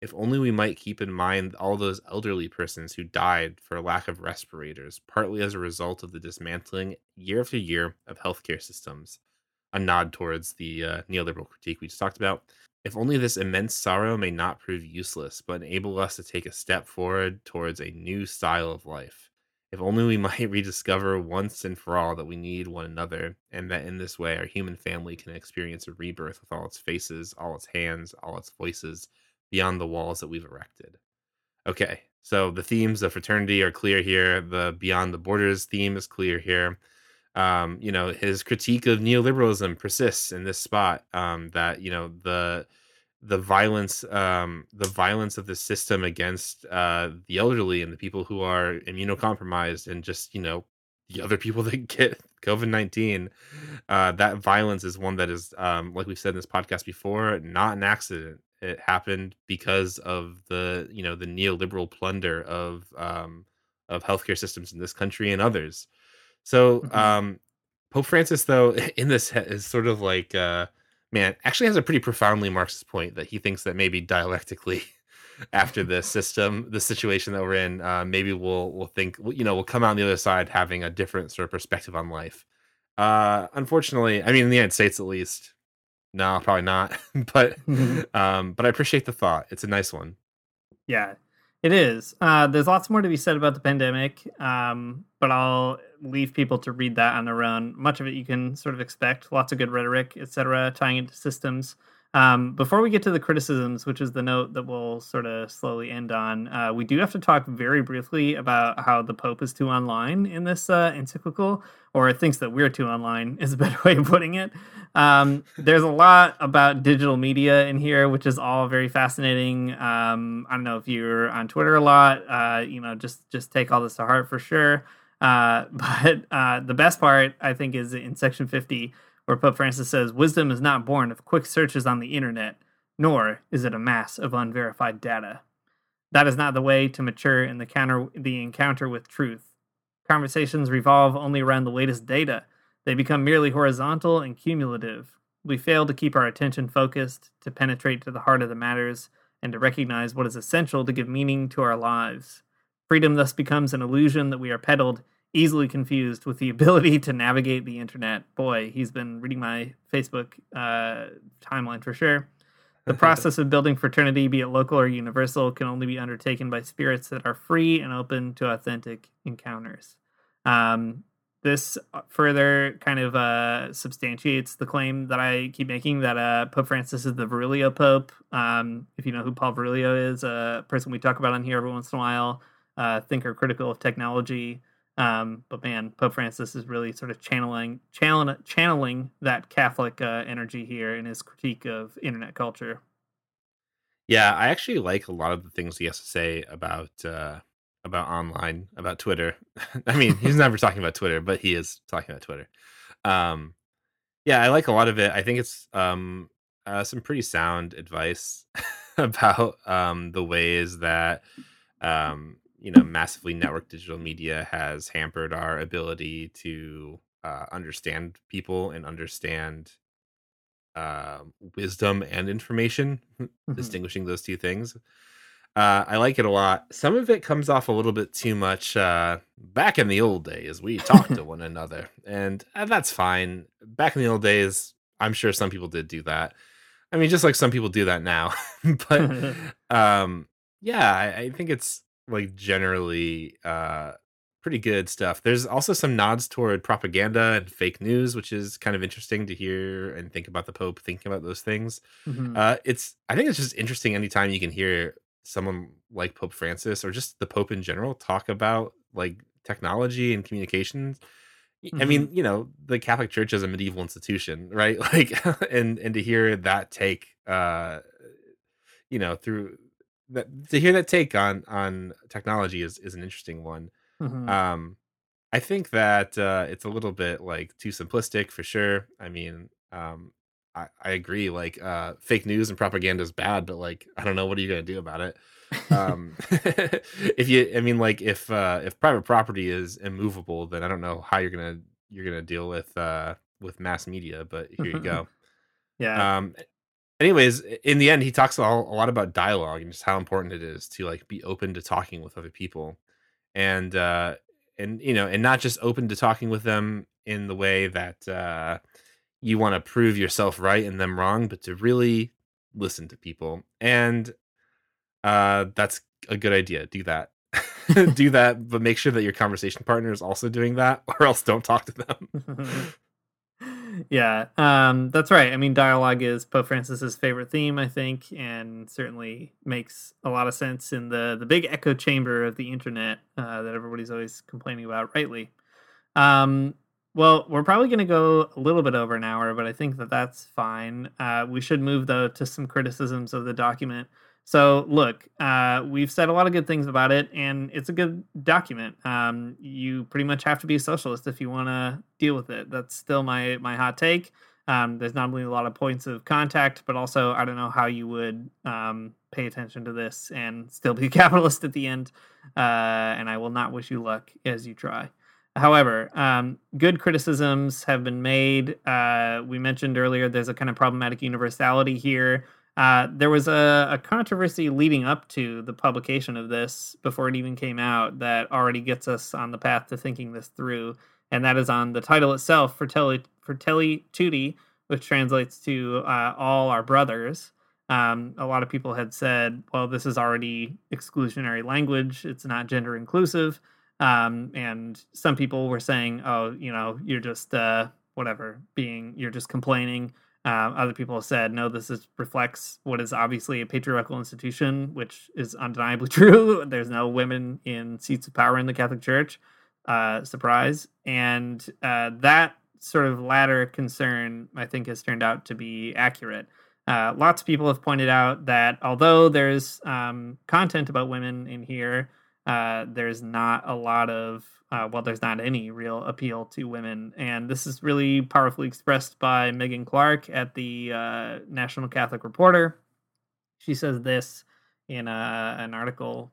If only we might keep in mind all those elderly persons who died for lack of respirators, partly as a result of the dismantling year after year of healthcare systems. A nod towards the uh, neoliberal critique we just talked about. If only this immense sorrow may not prove useless, but enable us to take a step forward towards a new style of life. If only we might rediscover once and for all that we need one another, and that in this way our human family can experience a rebirth with all its faces, all its hands, all its voices, beyond the walls that we've erected. Okay, so the themes of fraternity are clear here. The beyond the borders theme is clear here. Um, you know, his critique of neoliberalism persists in this spot. Um, that you know the the violence um the violence of the system against uh the elderly and the people who are immunocompromised and just you know the other people that get covid-19 uh that violence is one that is um like we've said in this podcast before not an accident it happened because of the you know the neoliberal plunder of um of healthcare systems in this country and others so mm-hmm. um pope francis though in this is sort of like uh man, actually has a pretty profoundly Marxist point that he thinks that maybe dialectically after the system, the situation that we're in, uh, maybe we'll we'll think you know we'll come out on the other side having a different sort of perspective on life. Uh, unfortunately, I mean in the United States at least, No, probably not. but um, but I appreciate the thought. It's a nice one. Yeah, it is. Uh, there's lots more to be said about the pandemic, um, but I'll leave people to read that on their own. Much of it you can sort of expect. Lots of good rhetoric, etc., tying into systems. Um, before we get to the criticisms, which is the note that we'll sort of slowly end on, uh, we do have to talk very briefly about how the Pope is too online in this uh, encyclical, or thinks that we're too online, is a better way of putting it. Um, there's a lot about digital media in here, which is all very fascinating. Um, I don't know if you're on Twitter a lot, uh, you know, just just take all this to heart for sure. Uh, but uh, the best part, I think, is in section 50 where Pope Francis says, Wisdom is not born of quick searches on the internet, nor is it a mass of unverified data. That is not the way to mature in the, counter, the encounter with truth. Conversations revolve only around the latest data, they become merely horizontal and cumulative. We fail to keep our attention focused, to penetrate to the heart of the matters, and to recognize what is essential to give meaning to our lives. Freedom thus becomes an illusion that we are peddled easily confused with the ability to navigate the internet. Boy, he's been reading my Facebook uh, timeline for sure. The process of building fraternity, be it local or universal, can only be undertaken by spirits that are free and open to authentic encounters. Um, this further kind of uh, substantiates the claim that I keep making that uh, Pope Francis is the Virilio Pope. Um, if you know who Paul Virilio is, a person we talk about on here every once in a while, uh, thinker critical of technology, um, but man, Pope Francis is really sort of channeling channeling, channeling that Catholic uh, energy here in his critique of internet culture. Yeah, I actually like a lot of the things he has to say about uh, about online, about Twitter. I mean, he's never talking about Twitter, but he is talking about Twitter. Um, yeah, I like a lot of it. I think it's um, uh, some pretty sound advice about um, the ways that um, you know massively networked digital media has hampered our ability to uh, understand people and understand uh, wisdom and information mm-hmm. distinguishing those two things. Uh, i like it a lot. Some of it comes off a little bit too much uh, back in the old days we talked to one another and uh, that's fine. Back in the old days i'm sure some people did do that. I mean just like some people do that now but um yeah I, I think it's like generally uh pretty good stuff. There's also some nods toward propaganda and fake news, which is kind of interesting to hear and think about the Pope thinking about those things. Mm-hmm. Uh, it's I think it's just interesting anytime you can hear someone like Pope Francis or just the Pope in general talk about like technology and communications. Mm-hmm. I mean, you know, the Catholic Church is a medieval institution, right? Like, and and to hear that take, uh, you know, through that to hear that take on on technology is is an interesting one. Mm-hmm. Um, I think that uh, it's a little bit like too simplistic for sure. I mean, um, I, I agree. Like uh, fake news and propaganda is bad, but like I don't know what are you gonna do about it. um, if you, I mean, like if uh, if private property is immovable, then I don't know how you're gonna you're gonna deal with uh, with mass media. But here you go. yeah. Um, anyways in the end he talks a lot about dialogue and just how important it is to like be open to talking with other people. And uh and you know and not just open to talking with them in the way that uh you want to prove yourself right and them wrong but to really listen to people. And uh that's a good idea. Do that. Do that but make sure that your conversation partner is also doing that or else don't talk to them yeah, um, that's right. I mean, dialogue is Pope Francis's favorite theme, I think, and certainly makes a lot of sense in the the big echo chamber of the internet uh, that everybody's always complaining about, rightly. Um, well, we're probably going to go a little bit over an hour, but I think that that's fine. Uh, we should move though to some criticisms of the document. So, look, uh, we've said a lot of good things about it, and it's a good document. Um, you pretty much have to be a socialist if you want to deal with it. That's still my my hot take. Um, there's not only a lot of points of contact, but also I don't know how you would um, pay attention to this and still be a capitalist at the end. Uh, and I will not wish you luck as you try. However, um, good criticisms have been made. Uh, we mentioned earlier there's a kind of problematic universality here. Uh, there was a, a, controversy leading up to the publication of this before it even came out that already gets us on the path to thinking this through, and that is on the title itself, Fratelli, Fratelli Tutti, which translates to uh, all our brothers. Um, a lot of people had said, well, this is already exclusionary language. It's not gender inclusive. Um, and some people were saying, oh, you know, you're just uh, whatever, being, you're just complaining. Uh, other people have said, no, this is, reflects what is obviously a patriarchal institution, which is undeniably true. There's no women in seats of power in the Catholic Church. Uh, surprise. And uh, that sort of latter concern, I think, has turned out to be accurate. Uh, lots of people have pointed out that although there's um, content about women in here, uh, there's not a lot of, uh, well, there's not any real appeal to women. And this is really powerfully expressed by Meghan Clark at the uh, National Catholic Reporter. She says this in a, uh, an article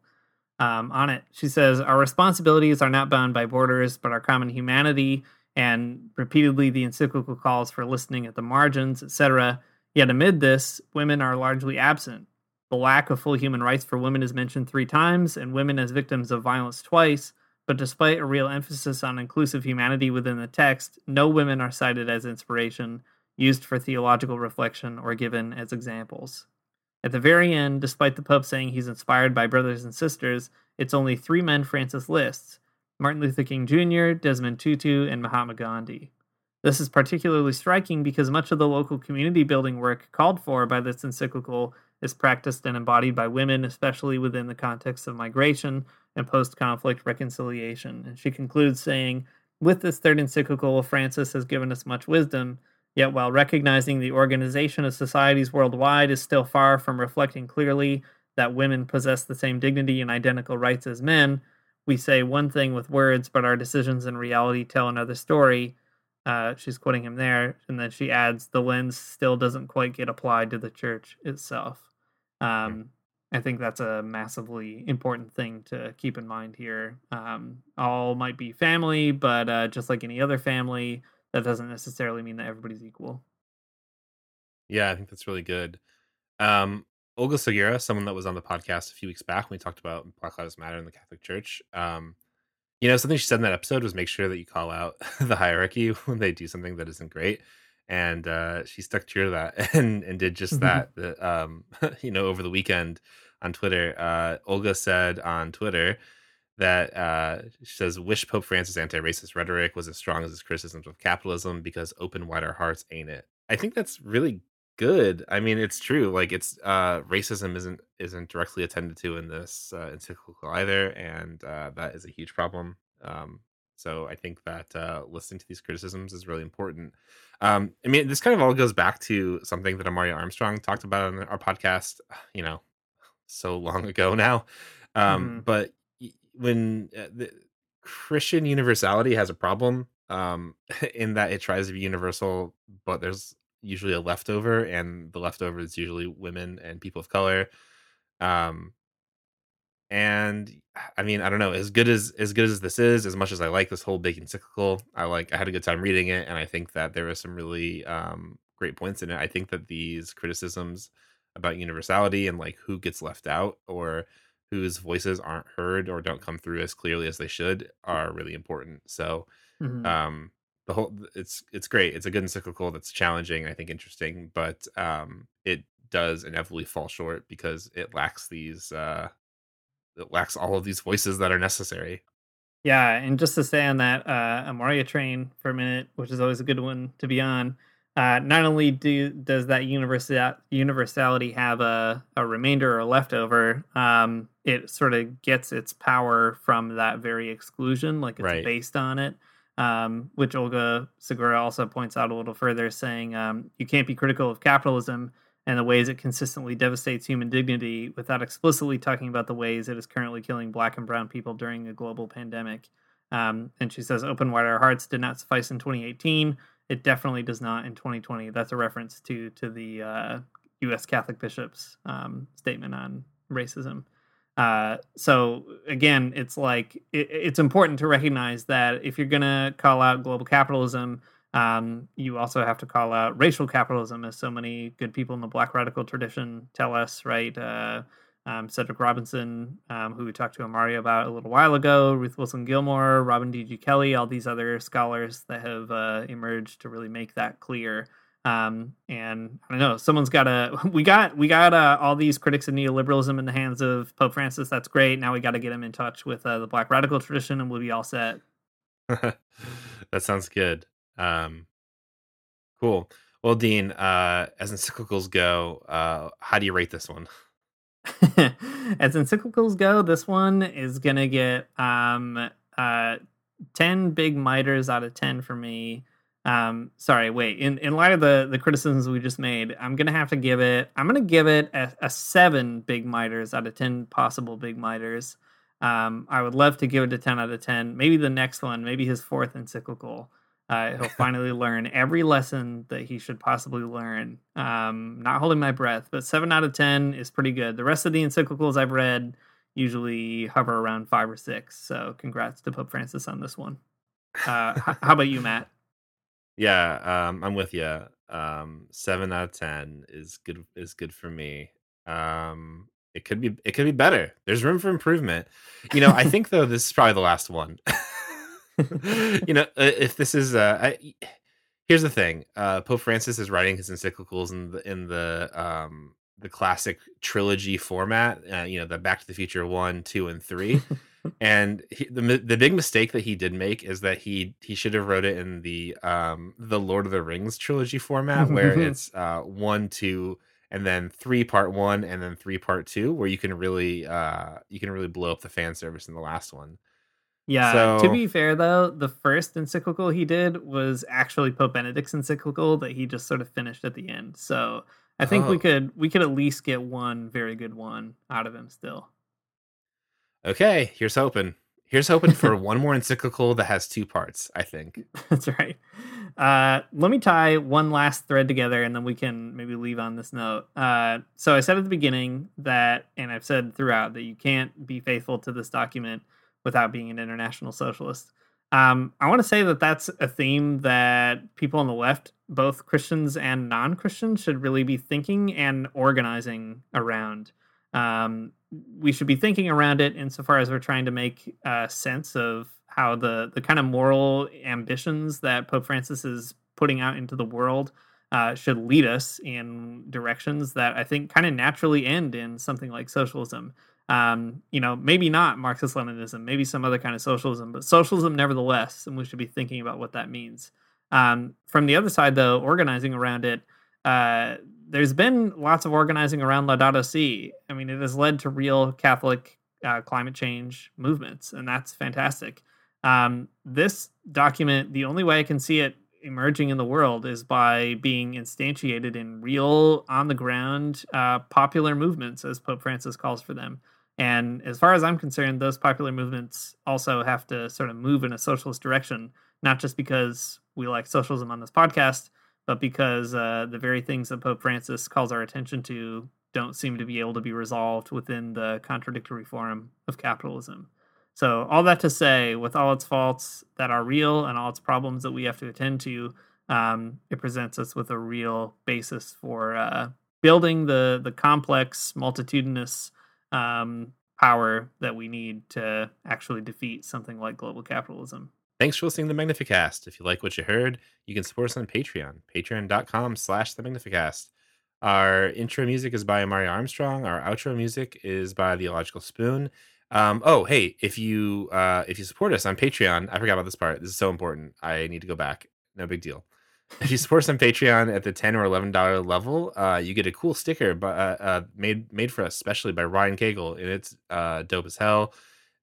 um, on it. She says, Our responsibilities are not bound by borders, but our common humanity, and repeatedly the encyclical calls for listening at the margins, etc Yet amid this, women are largely absent. The lack of full human rights for women is mentioned three times, and women as victims of violence twice. But despite a real emphasis on inclusive humanity within the text, no women are cited as inspiration, used for theological reflection, or given as examples. At the very end, despite the Pope saying he's inspired by brothers and sisters, it's only three men Francis lists Martin Luther King Jr., Desmond Tutu, and Mahatma Gandhi. This is particularly striking because much of the local community building work called for by this encyclical is practiced and embodied by women, especially within the context of migration and post conflict reconciliation. And she concludes saying, With this third encyclical, Francis has given us much wisdom, yet while recognizing the organization of societies worldwide is still far from reflecting clearly that women possess the same dignity and identical rights as men, we say one thing with words, but our decisions in reality tell another story uh, she's quoting him there, and then she adds, "The lens still doesn't quite get applied to the church itself." Um, I think that's a massively important thing to keep in mind here. Um, all might be family, but uh, just like any other family, that doesn't necessarily mean that everybody's equal. Yeah, I think that's really good. Um, Olga Segura, someone that was on the podcast a few weeks back when we talked about Black Lives Matter in the Catholic Church, um, you know, something she said in that episode was make sure that you call out the hierarchy when they do something that isn't great. And uh, she stuck true to that and, and did just that. The, um, you know, over the weekend on Twitter, uh, Olga said on Twitter that uh, she says, "Wish Pope Francis' anti-racist rhetoric was as strong as his criticisms of capitalism because open wider hearts ain't it." I think that's really good. I mean, it's true. Like it's uh racism isn't isn't directly attended to in this uh, encyclical either, and uh, that is a huge problem. Um, so I think that uh, listening to these criticisms is really important. Um, I mean, this kind of all goes back to something that Amaryah Armstrong talked about on our podcast. You know, so long ago now. Um, mm-hmm. But when uh, the Christian universality has a problem um, in that it tries to be universal, but there's usually a leftover, and the leftover is usually women and people of color. Um, and I mean, I don't know, as good as as good as this is, as much as I like this whole big encyclical, I like I had a good time reading it, and I think that there are some really um, great points in it. I think that these criticisms about universality and like who gets left out or whose voices aren't heard or don't come through as clearly as they should are really important. So, mm-hmm. um, the whole it's it's great. It's a good encyclical that's challenging, I think interesting, but um it does inevitably fall short because it lacks these uh it lacks all of these voices that are necessary. Yeah, and just to stay on that uh Amaryah train for a minute, which is always a good one to be on. Uh, not only do does that universal universality have a, a remainder or a leftover, um, it sort of gets its power from that very exclusion, like it's right. based on it um, which Olga Segura also points out a little further, saying um, you can't be critical of capitalism and the ways it consistently devastates human dignity without explicitly talking about the ways it is currently killing black and brown people during a global pandemic. Um, and she says, Open Wide Our Hearts did not suffice in 2018. It definitely does not in 2020. That's a reference to to the uh, U.S. Catholic bishops' um, statement on racism. Uh, so again, it's like it, it's important to recognize that if you're going to call out global capitalism, um, you also have to call out racial capitalism, as so many good people in the Black radical tradition tell us, right? Uh, um, Cedric Robinson, um, who we talked to Amari about a little while ago, Ruth Wilson Gilmore, Robin D.G. Kelley, all these other scholars that have uh, emerged to really make that clear. Um, and I don't know, someone's got to. We got we got uh, all these critics of neoliberalism in the hands of Pope Francis. That's great. Now we got to get him in touch with uh, the Black radical tradition, and we'll be all set. that sounds good. Um, cool. Well, Dean, uh, as encyclicals go, uh, how do you rate this one? as encyclicals go, this one is gonna get um, uh, ten big miters out of ten for me. Um, sorry, wait. In in light of the the criticisms we just made, I'm gonna have to give it. I'm gonna give it a, a seven big miters out of ten possible big miters. Um, I would love to give it a ten out of ten. Maybe the next one, maybe his fourth encyclical. Uh, he'll finally learn every lesson that he should possibly learn. Um, not holding my breath, but seven out of ten is pretty good. The rest of the encyclicals I've read usually hover around five or six. So congrats to Pope Francis on this one. Uh, how about you, Matt? Yeah, um, I'm with you. Um, seven out of ten is good. Is good for me. Um, it could be. It could be better. There's room for improvement. You know, I think though this is probably the last one. you know, if this is, uh, I, here's the thing. Uh, Pope Francis is writing his encyclicals in the in the um the classic trilogy format. Uh, you know, the Back to the Future one, two, and three and he, the the big mistake that he did make is that he he should have wrote it in the um the Lord of the Rings trilogy format where it's uh one two and then three part one and then three part two where you can really uh you can really blow up the fan service in the last one. Yeah. So- To be fair, though, the first encyclical he did was actually Pope Benedict's encyclical that he just sort of finished at the end. So I think we Oh. could we could at least get one very good one out of him still. Okay, here's hoping. Here's hoping for one more encyclical that has two parts. I think. That's right. Uh, let me tie one last thread together and then we can maybe leave on this note. Uh, so I said at the beginning that, and I've said throughout, that you can't be faithful to this document without being an international socialist. Um, I want to say that that's a theme that people on the left, both Christians and non Christians, should really be thinking and organizing around. Um, we should be thinking around it insofar as we're trying to make uh, sense of how the the kind of moral ambitions that Pope Francis is putting out into the world uh, should lead us in directions that I think kind of naturally end in something like socialism. Um, you know, maybe not Marxist Leninism, maybe some other kind of socialism, but socialism nevertheless, and we should be thinking about what that means. Um, from the other side, though, organizing around it, uh, there's been lots of organizing around Laudato Si. I mean, it has led to real Catholic uh, climate change movements, and that's fantastic. Um, this document, the only way I can see it emerging in the world is by being instantiated in real, on the ground, uh, popular movements, as Pope Francis calls for them. And as far as I'm concerned, those popular movements also have to sort of move in a socialist direction, not just because we like socialism on this podcast, but because uh, the very things that Pope Francis calls our attention to don't seem to be able to be resolved within the contradictory form of capitalism. So, all that to say, with all its faults that are real and all its problems that we have to attend to, um, it presents us with a real basis for uh, building the the complex, multitudinous um, power that we need to actually defeat something like global capitalism. Thanks for listening to the Magnificast. If you like what you heard, you can support us on Patreon, patreon.com slash the Magnificast. Our intro music is by Amaryah Armstrong. Our outro music is by The Illogical Spoon. Um, oh, hey, if you uh, if you support us on Patreon, I forgot about this part. This is so important. I need to go back. No big deal. If you support us on Patreon at the ten or eleven dollar level, uh, you get a cool sticker, but uh, uh, made made for us specially by Ryan Cagle, and it's uh, dope as hell.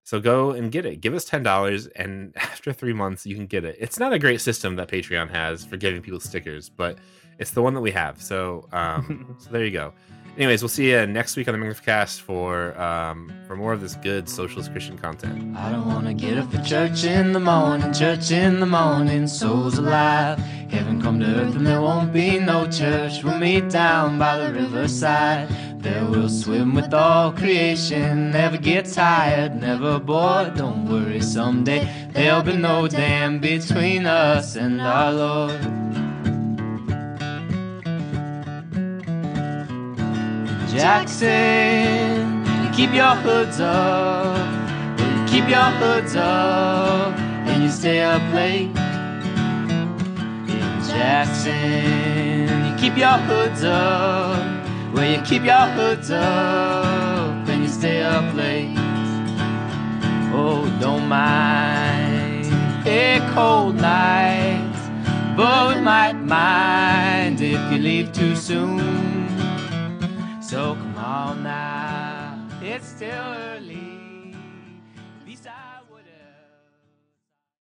So go and get it. Give us ten dollars, and after three months, you can get it. It's not a great system that Patreon has for giving people stickers, but it's the one that we have. So, um, so there you go. Anyways, we'll see you next week on the Magnificast for um, for more of this good socialist Christian content. I don't wanna get up for church in the morning, church in the morning, souls alive. Heaven come to earth and there won't be no church. We'll meet down by the riverside. There we'll swim with all creation. Never get tired, never bored. Don't worry, someday there'll be no dam between us and our Lord. Jackson, keep your hoods up. Well, you keep your hoods up and you stay up late. In Jackson. You keep your hoods up, well, you keep your hoods up, and you stay up late. Oh, don't mind a cold night, but might mind if you leave too soon. So come on now, it's still early.